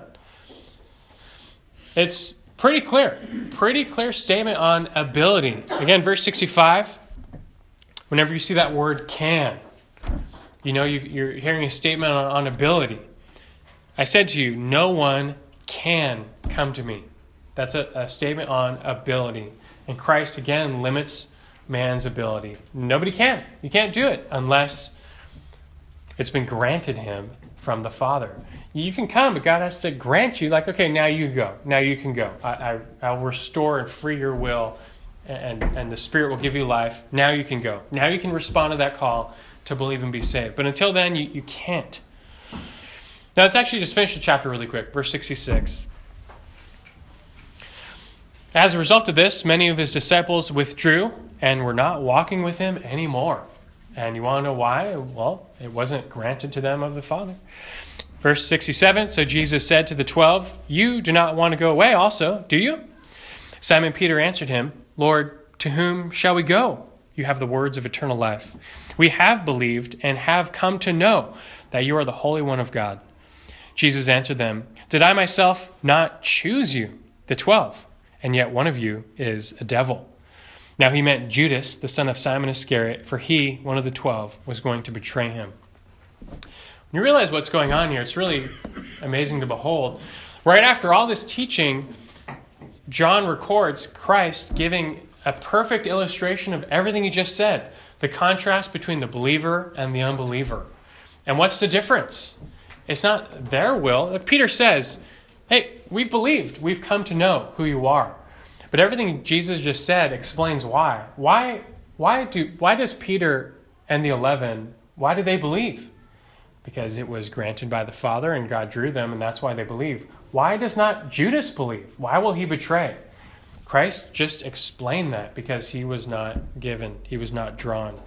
It's pretty clear, pretty clear statement on ability. Again, verse 65, whenever you see that word can, you know you're hearing a statement on, on ability. I said to you, no one can come to me. That's a, a statement on ability. And Christ, again, limits man's ability. Nobody can. You can't do it unless it's been granted him from the Father. You can come, but God has to grant you, like, okay, now you go. Now you can go. I, I, will restore and free your will, and, and the Spirit will give you life. Now you can go. Now you can respond to that call to believe and be saved. But until then, you, you can't. Now, let's actually just finish the chapter really quick. Verse 66. As a result of this, many of his disciples withdrew and were not walking with him anymore. And you want to know why? Well, it wasn't granted to them of the Father. Verse 67 So Jesus said to the twelve, You do not want to go away also, do you? Simon Peter answered him, Lord, to whom shall we go? You have the words of eternal life. We have believed and have come to know that you are the Holy One of God. Jesus answered them, Did I myself not choose you, the twelve? And yet one of you is a devil. Now he meant Judas, the son of Simon Iscariot, for he, one of the twelve, was going to betray him. You realize what's going on here, it's really amazing to behold. Right after all this teaching, John records Christ giving a perfect illustration of everything he just said the contrast between the believer and the unbeliever. And what's the difference? It's not their will. Peter says, hey, we've believed, we've come to know who you are. But everything Jesus just said explains why. Why why do why does Peter and the 11 why do they believe? Because it was granted by the Father and God drew them and that's why they believe. Why does not Judas believe? Why will he betray? Christ just explained that because he was not given, he was not drawn,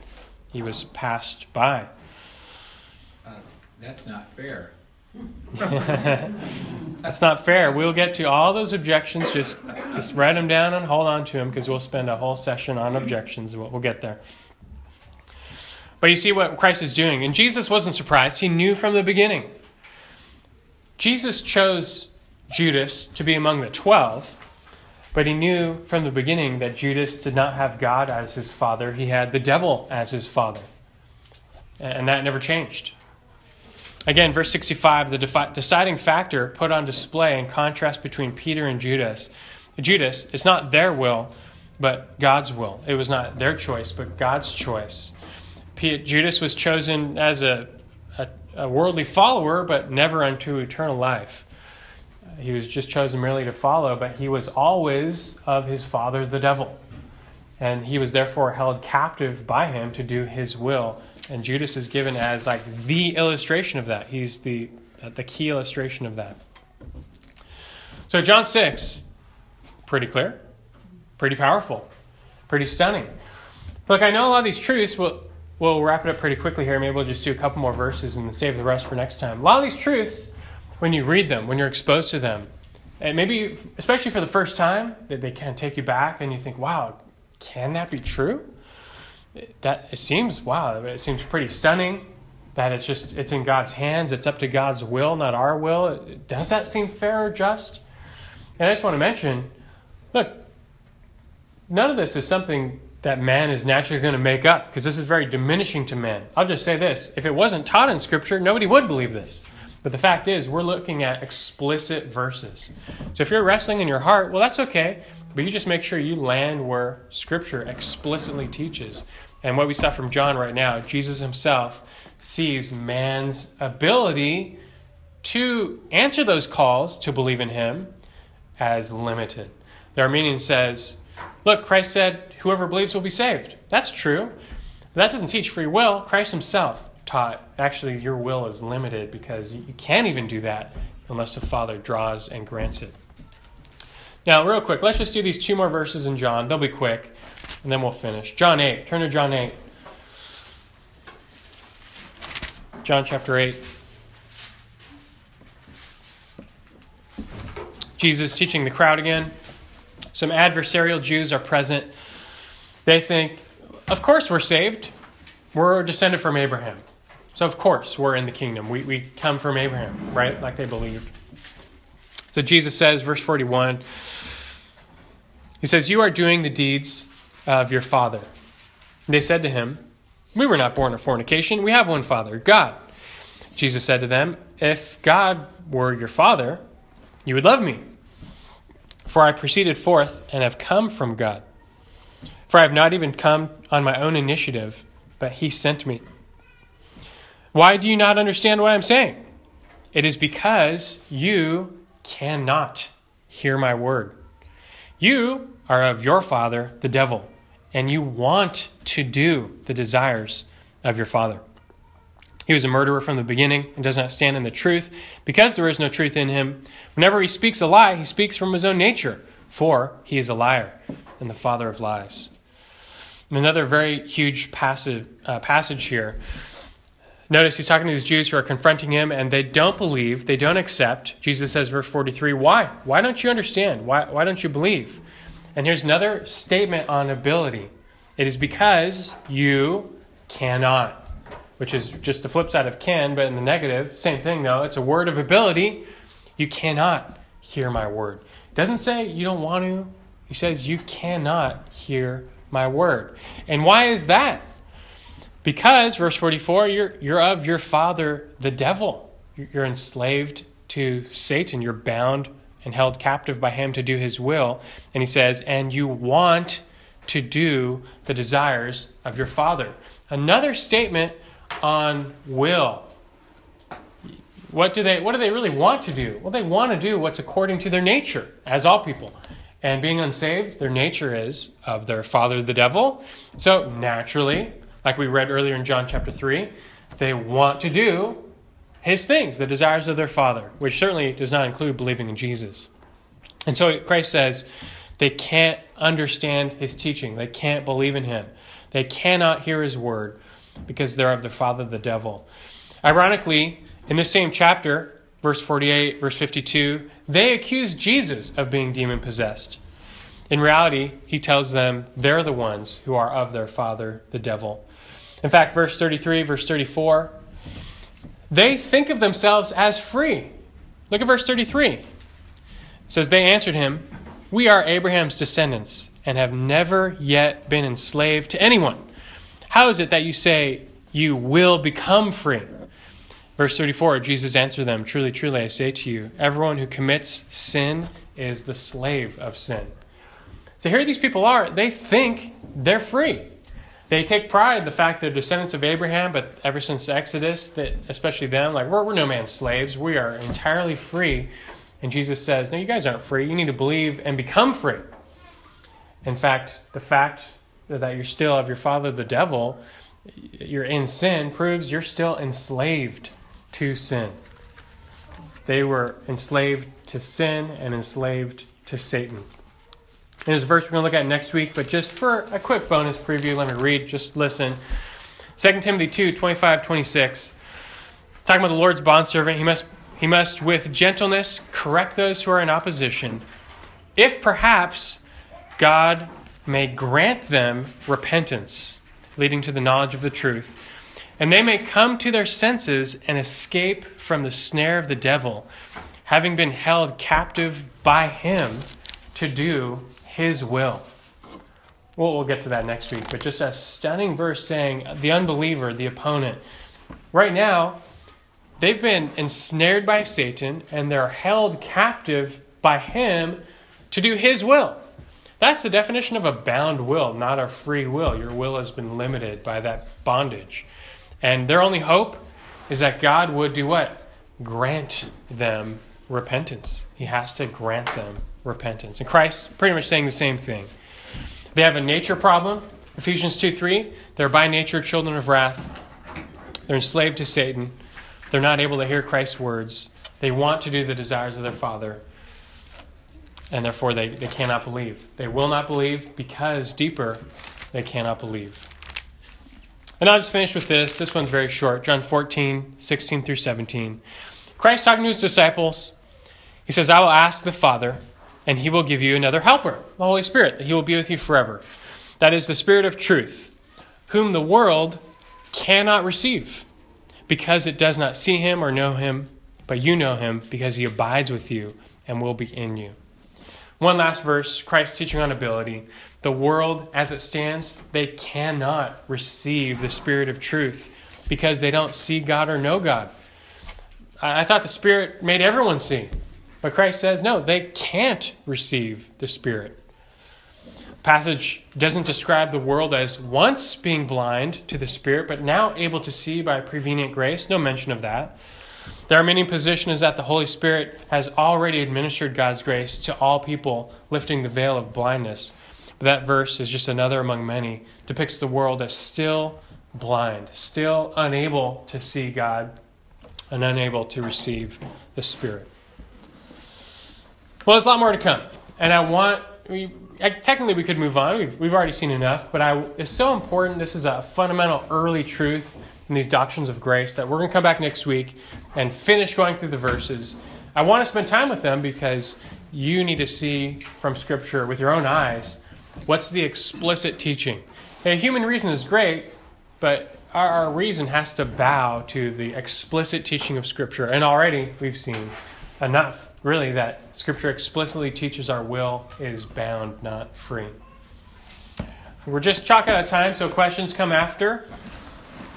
he was passed by. Uh, that's not fair. That's not fair. We'll get to all those objections. Just, just write them down and hold on to them because we'll spend a whole session on objections. We'll, we'll get there. But you see what Christ is doing. And Jesus wasn't surprised. He knew from the beginning. Jesus chose Judas to be among the twelve, but he knew from the beginning that Judas did not have God as his father, he had the devil as his father. And that never changed. Again, verse 65, the defi- deciding factor put on display in contrast between Peter and Judas. Judas, it's not their will, but God's will. It was not their choice, but God's choice. Judas was chosen as a, a, a worldly follower, but never unto eternal life. He was just chosen merely to follow, but he was always of his father, the devil. And he was therefore held captive by him to do his will and Judas is given as like the illustration of that. He's the uh, the key illustration of that. So John 6, pretty clear, pretty powerful, pretty stunning. Look, I know a lot of these truths. We'll, we'll wrap it up pretty quickly here. Maybe we'll just do a couple more verses and save the rest for next time. A lot of these truths, when you read them, when you're exposed to them, and maybe especially for the first time, that they can take you back and you think, wow, can that be true? that it seems wow, it seems pretty stunning that it's just it's in God's hands, it's up to God's will, not our will. Does that seem fair or just? And I just want to mention, look, none of this is something that man is naturally going to make up because this is very diminishing to man. I'll just say this if it wasn't taught in Scripture, nobody would believe this. But the fact is, we're looking at explicit verses. So if you're wrestling in your heart, well, that's okay. But you just make sure you land where Scripture explicitly teaches. And what we saw from John right now, Jesus himself sees man's ability to answer those calls to believe in him as limited. The Arminian says, Look, Christ said, whoever believes will be saved. That's true. That doesn't teach free will. Christ himself taught, actually, your will is limited because you can't even do that unless the Father draws and grants it. Now, real quick, let's just do these two more verses in John. They'll be quick, and then we'll finish. John 8. Turn to John 8. John chapter 8. Jesus teaching the crowd again. Some adversarial Jews are present. They think, of course we're saved. We're descended from Abraham. So, of course, we're in the kingdom. We, we come from Abraham, right? Like they believed. So, Jesus says, verse 41, He says, You are doing the deeds of your father. And they said to him, We were not born of fornication. We have one father, God. Jesus said to them, If God were your father, you would love me. For I proceeded forth and have come from God. For I have not even come on my own initiative, but He sent me. Why do you not understand what I'm saying? It is because you cannot hear my word. You are of your father, the devil, and you want to do the desires of your father. He was a murderer from the beginning and does not stand in the truth because there is no truth in him. Whenever he speaks a lie, he speaks from his own nature, for he is a liar and the father of lies. Another very huge passage, uh, passage here. Notice he's talking to these Jews who are confronting him and they don't believe, they don't accept. Jesus says, verse 43, why? Why don't you understand? Why, why don't you believe? And here's another statement on ability it is because you cannot which is just the flip side of can, but in the negative. Same thing, though. It's a word of ability. You cannot hear my word. It doesn't say you don't want to. He says you cannot hear my word. And why is that? Because, verse 44, you're, you're of your father, the devil. You're enslaved to Satan. You're bound and held captive by him to do his will. And he says, and you want to do the desires of your father. Another statement on will. What do they what do they really want to do? Well, they want to do what's according to their nature, as all people. And being unsaved, their nature is of their father the devil. So naturally, like we read earlier in John chapter 3, they want to do his things, the desires of their father, which certainly does not include believing in Jesus. And so Christ says they can't understand his teaching. They can't believe in him. They cannot hear his word because they're of their father, the devil. Ironically, in this same chapter, verse 48, verse 52, they accuse Jesus of being demon possessed. In reality, he tells them they're the ones who are of their father, the devil. In fact, verse 33, verse 34, they think of themselves as free. Look at verse 33. It says, They answered him, We are Abraham's descendants and have never yet been enslaved to anyone. How is it that you say you will become free? Verse 34 Jesus answered them, Truly, truly, I say to you, everyone who commits sin is the slave of sin. So here these people are, they think they're free. They take pride in the fact they're descendants of Abraham, but ever since Exodus, that especially them, like we're, we're no man's slaves. We are entirely free. And Jesus says, No, you guys aren't free. You need to believe and become free. In fact, the fact that you're still of your father the devil, you're in sin, proves you're still enslaved to sin. They were enslaved to sin and enslaved to Satan. And a verse we're going to look at next week, but just for a quick bonus preview, let me read, just listen. 2 Timothy 2 25, 26. Talking about the Lord's bondservant, he must, he must with gentleness correct those who are in opposition, if perhaps God may grant them repentance leading to the knowledge of the truth, and they may come to their senses and escape from the snare of the devil, having been held captive by him to do his will. Well, we'll get to that next week, but just a stunning verse saying the unbeliever, the opponent, right now, they've been ensnared by Satan and they're held captive by him to do his will. That's the definition of a bound will, not a free will. Your will has been limited by that bondage. And their only hope is that God would do what? Grant them repentance. He has to grant them repentance. And Christ pretty much saying the same thing. They have a nature problem. Ephesians 2 3. They're by nature children of wrath. They're enslaved to Satan. They're not able to hear Christ's words. They want to do the desires of their father. And therefore, they, they cannot believe. They will not believe because deeper, they cannot believe. And I'll just finish with this. This one's very short John 14, 16 through 17. Christ talking to his disciples. He says, I will ask the Father, and he will give you another helper, the Holy Spirit, that he will be with you forever. That is the Spirit of truth, whom the world cannot receive, because it does not see him or know him, but you know him, because he abides with you and will be in you. One last verse Christ teaching on ability. The world, as it stands, they cannot receive the Spirit of truth because they don't see God or know God. I thought the Spirit made everyone see. But Christ says, no, they can't receive the Spirit. Passage doesn't describe the world as once being blind to the Spirit, but now able to see by prevenient grace. No mention of that. There are many positions that the Holy Spirit has already administered God's grace to all people, lifting the veil of blindness. But that verse is just another among many, depicts the world as still blind, still unable to see God, and unable to receive the Spirit. Well, there's a lot more to come. And I want, we, technically, we could move on. We've, we've already seen enough, but I, it's so important. This is a fundamental early truth in these doctrines of grace that we're going to come back next week and finish going through the verses. I want to spend time with them because you need to see from Scripture with your own eyes what's the explicit teaching. A human reason is great, but our, our reason has to bow to the explicit teaching of Scripture. And already we've seen enough, really, that Scripture explicitly teaches our will is bound, not free. We're just chalk out of time, so questions come after.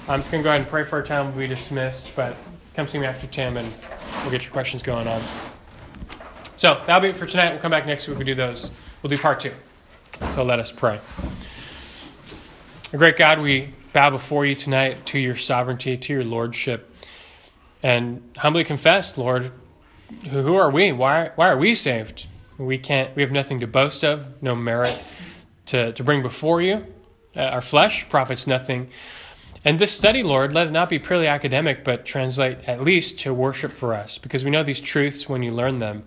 I'm just going to go ahead and pray for our time We'll be dismissed, but come see me after Tim and we'll get your questions going on. So that'll be it for tonight. We'll come back next week. We do those. We'll do part two. So let us pray. Great God, we bow before you tonight to your sovereignty, to your lordship, and humbly confess, Lord, who are we? Why, why are we saved? We can't. We have nothing to boast of, no merit to, to bring before you. Uh, our flesh profits nothing. And this study, Lord, let it not be purely academic, but translate at least to worship for us, because we know these truths when you learn them.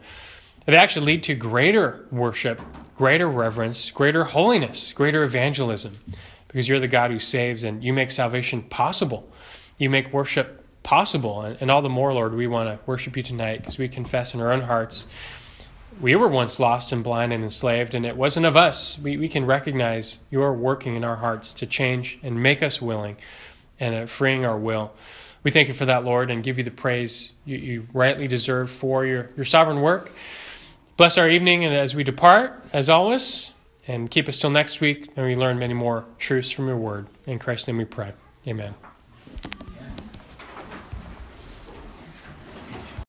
They actually lead to greater worship, greater reverence, greater holiness, greater evangelism, because you're the God who saves and you make salvation possible. You make worship possible. And, and all the more, Lord, we want to worship you tonight because we confess in our own hearts we were once lost and blind and enslaved, and it wasn't of us. We, we can recognize your working in our hearts to change and make us willing and uh, freeing our will. We thank you for that, Lord, and give you the praise you, you rightly deserve for your, your sovereign work. Bless our evening and as we depart, as always, and keep us till next week and we learn many more truths from your word. In Christ's name we pray. Amen.